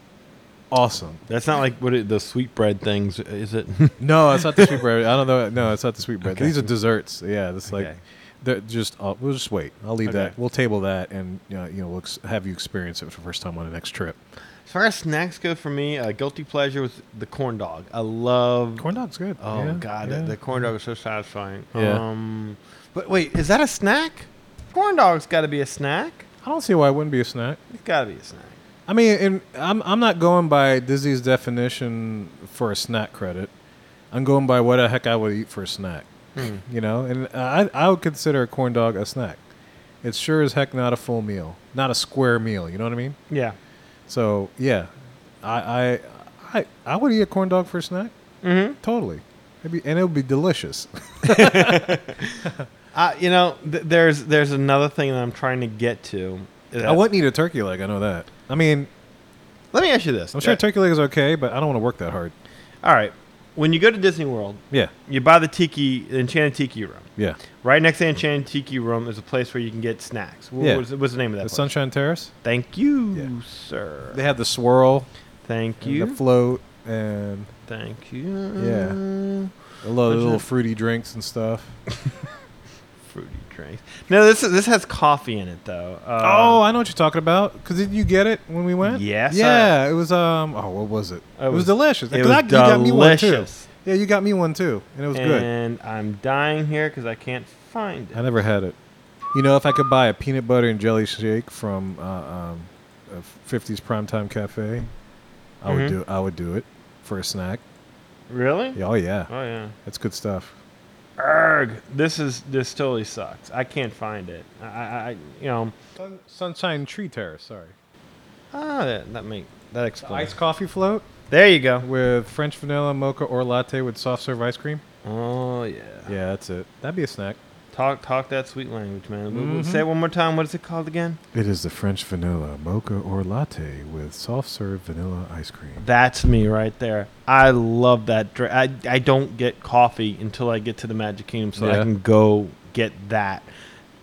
awesome. That's not like what it, the sweetbread things, is it? No, it's not the sweetbread. I don't know. No, it's not the sweetbread. Okay. These are desserts. Yeah, it's like Okay. they're just. Uh, we'll just wait. I'll leave Okay. that. We'll table that, and uh, you know, we'll ex- have you experience it for the first time on the next trip. As far as snacks go for me, a guilty pleasure was the corn dog. I love. Corn dog's good. Oh Yeah, god, yeah. the, the corn dog is so satisfying. Yeah. Um, but wait, is that a snack? Corn dog's got to be a snack. I don't see why it wouldn't be a snack. It's got to be a snack. I mean, and I'm I'm not going by Disney's definition for a snack credit. I'm going by what the heck I would eat for a snack. Hmm. You know, and I I would consider a corn dog a snack. It's sure as heck not a full meal, not a square meal. You know what I mean? Yeah. So yeah, I I I, I would eat a corn dog for a snack. Mm-hmm. Totally, be, and it would be delicious. Uh, you know, th- there's there's another thing that I'm trying to get to. I wouldn't eat a turkey leg. I know that. I mean, Let me ask you this. I'm sure turkey leg is okay, but I don't want to work that hard. All right. When you go to Disney World, Yeah, you buy the tiki, the Enchanted Tiki room. yeah. Right next to the Enchanted Tiki room is a place where you can get snacks. Wh- Yeah. What's, what's the name of that? The place? Sunshine Terrace. Thank you, Yeah. sir. They have the swirl, Thank and you. the float, and Thank you. Yeah. a lot of What's little that? fruity drinks and stuff. Fruity drinks. No, this is, this has coffee in it though. Uh, oh, I know what you're talking about. Cause did you get it when we went? Yes, Yeah, it was. Um. Oh, what was it? It It, was, was- delicious. it was I- you got me one too. delicious. Yeah, you got me one too, and it was good. And I'm dying here because I can't find it. I never had it. You know, if I could buy a peanut butter and jelly shake from uh, um, a 50s Primetime Cafe, I Mhm. would do. I would do it for a snack. Really? Yeah, oh yeah, Oh yeah. that's good stuff. Erg. This is this totally sucks. I can't find it. I, I, you know. Sun, Sunshine Tree Terrace. Sorry. Ah, that that make that explains. Iced coffee float There you go. with French vanilla mocha or latte with soft serve ice cream. Oh yeah. Yeah, that's it. That'd be a snack. Talk talk that sweet language, man. W- w- Mhm. Say it one more time. What is it called again? It is the French vanilla mocha or latte with soft serve vanilla ice cream. That's me right there. I love that. Dr- I I don't get coffee until I get to the Magic Kingdom, so I can go get that.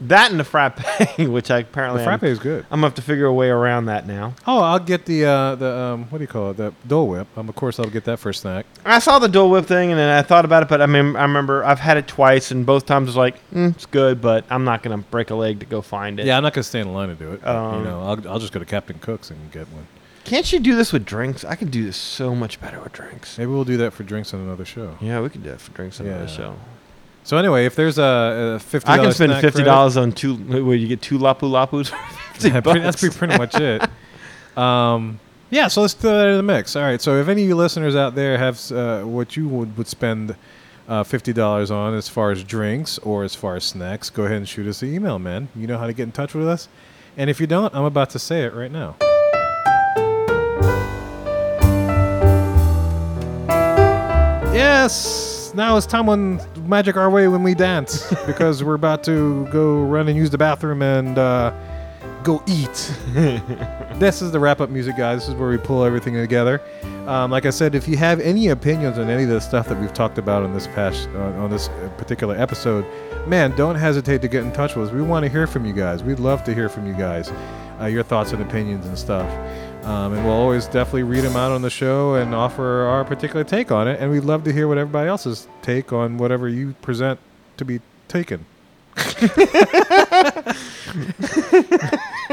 That and the frappe, which I The apparently frappe I'm, is good. I'm gonna have to figure a way around that now. Oh, I'll get the uh, the um, what do you call it? The Dole Whip. Um, of course, I'll get that for a snack. I saw the Dole Whip thing, and then I thought about it, but I mean, I remember I've had it twice, and both times I was like, mm, "It's good," but I'm not gonna break a leg to go find it. Yeah, I'm not gonna stand in line to do it. but, Um, you know, I'll, I'll just go to Captain Cook's and get one. Can't you do this with drinks? I could do this so much better with drinks. Maybe we'll do that for drinks on another show. Yeah, we could do it for drinks on Yeah. the show. So anyway, if there's a, a fifty, I can spend fifty dollars on two. Where you get two lapu lapus. Yeah, pretty- that's pretty, pretty much it. Um, yeah, so let's throw that in the mix. All right, so if any of you listeners out there have uh, what you would, would spend uh, fifty dollars on as far as drinks or as far as snacks, go ahead and shoot us an email, man. You know how to get in touch with us. And if you don't, I'm about to say it right now. Yes, now it's time when Magic Our Way when we dance because we're about to go run and use the bathroom and uh, go eat. this is the wrap up music, guys. This is where we pull everything together. Um, like I said, if you have any opinions on any of the stuff that we've talked about on this past uh, on this uh, particular episode, man, don't hesitate to get in touch with us. We want to hear from you guys. We'd love to hear from you guys, uh, your thoughts and opinions and stuff. Um, and we'll always definitely read them out on the show and offer our particular take on it. And we'd love to hear what everybody else's take on whatever you present to be taken.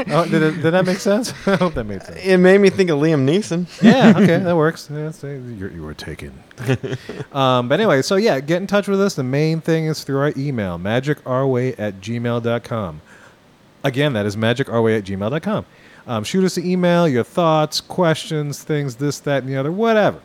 oh, did, it, did that make sense? I hope that made sense. It made me think of Liam Neeson. Yeah, okay, that works. Yeah, you were taken. um, but anyway, so yeah, get in touch with us. The main thing is through our email, magicourway at gmail.com. Again, that is magicourway at gmail.com. Um, shoot us an email, your thoughts, questions, things, this, that, and the other, whatever.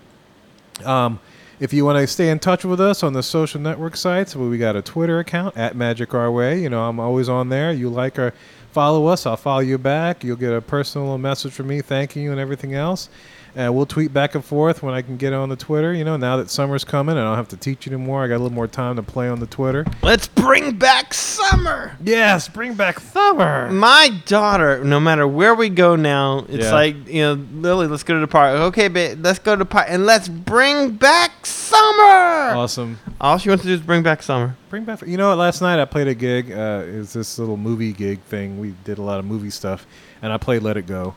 Um, if you want to stay in touch with us on the social network sites, well, we got a Twitter account at Magic Our Way. You know, I'm always on there. You like or follow us, I'll follow you back. You'll get a personal message from me thanking you and everything else. And we'll tweet back and forth when I can get on the Twitter. You know, now that summer's coming, I don't have to teach you anymore. I got a little more time to play on the Twitter. Let's bring back summer. Yes, bring back summer. My daughter, no matter where we go now, it's Yeah. like you know, Lily, let's go to the park. Okay, babe, let's go to the park and let's bring back summer. Awesome. All she wants to do is bring back summer. Bring back. You know what? Last night I played a gig. Uh, it was this little movie gig thing. We did a lot of movie stuff, and I played "Let It Go."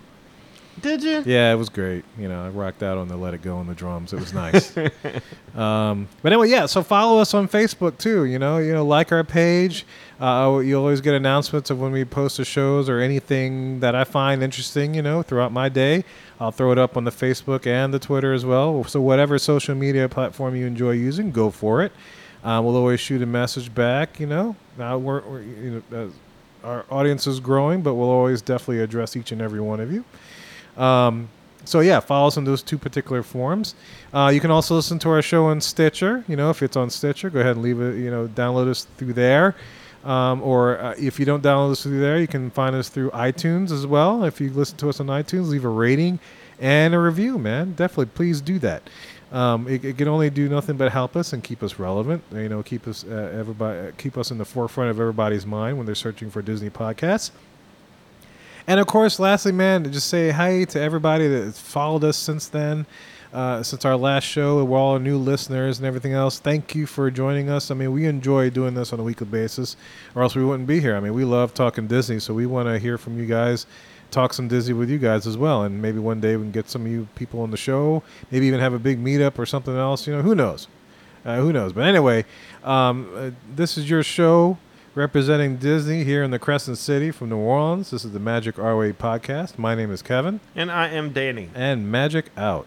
Did you? Yeah, it was great. You know, I rocked out on the "Let It Go" on the drums. It was nice. um, but anyway, yeah. So follow us on Facebook too. You know, you know, like our page. Uh, you'll always get announcements of when we post the shows or anything that I find interesting. You know, throughout my day, I'll throw it up on the Facebook and the Twitter as well. So whatever social media platform you enjoy using, go for it. Uh, we'll always shoot a message back. You know, now we're, we're you know. Uh, our audience is growing, but we'll always definitely address each and every one of you. Um, so yeah, follow us on those two particular forms. Uh, you can also listen to our show on Stitcher. You know, if it's on Stitcher, go ahead and leave it. You know, download us through there. Um, or uh, if you don't download us through there, you can find us through iTunes as well. If you listen to us on iTunes, leave a rating and a review, man. Definitely, please do that. Um, it, it can only do nothing but help us and keep us relevant. You know, keep us uh, everybody, keep us in the forefront of everybody's mind when they're searching for Disney podcasts. And of course, lastly, man, just say hi to everybody that's followed us since then, uh, since our last show. We're all new listeners and everything else. Thank you for joining us. I mean, we enjoy doing this on a weekly basis, or else we wouldn't be here. I mean, we love talking Disney, so we want to hear from you guys, talk some Disney with you guys as well, and maybe one day we can get some of you people on the show. Maybe even have a big meetup or something else. You know, who knows? Uh, who knows? But anyway, um, uh, this is your show representing Disney here in the Crescent City from New Orleans. This is the Magic Our Way podcast. My name is Kevin, And I am Danny. and Magic out.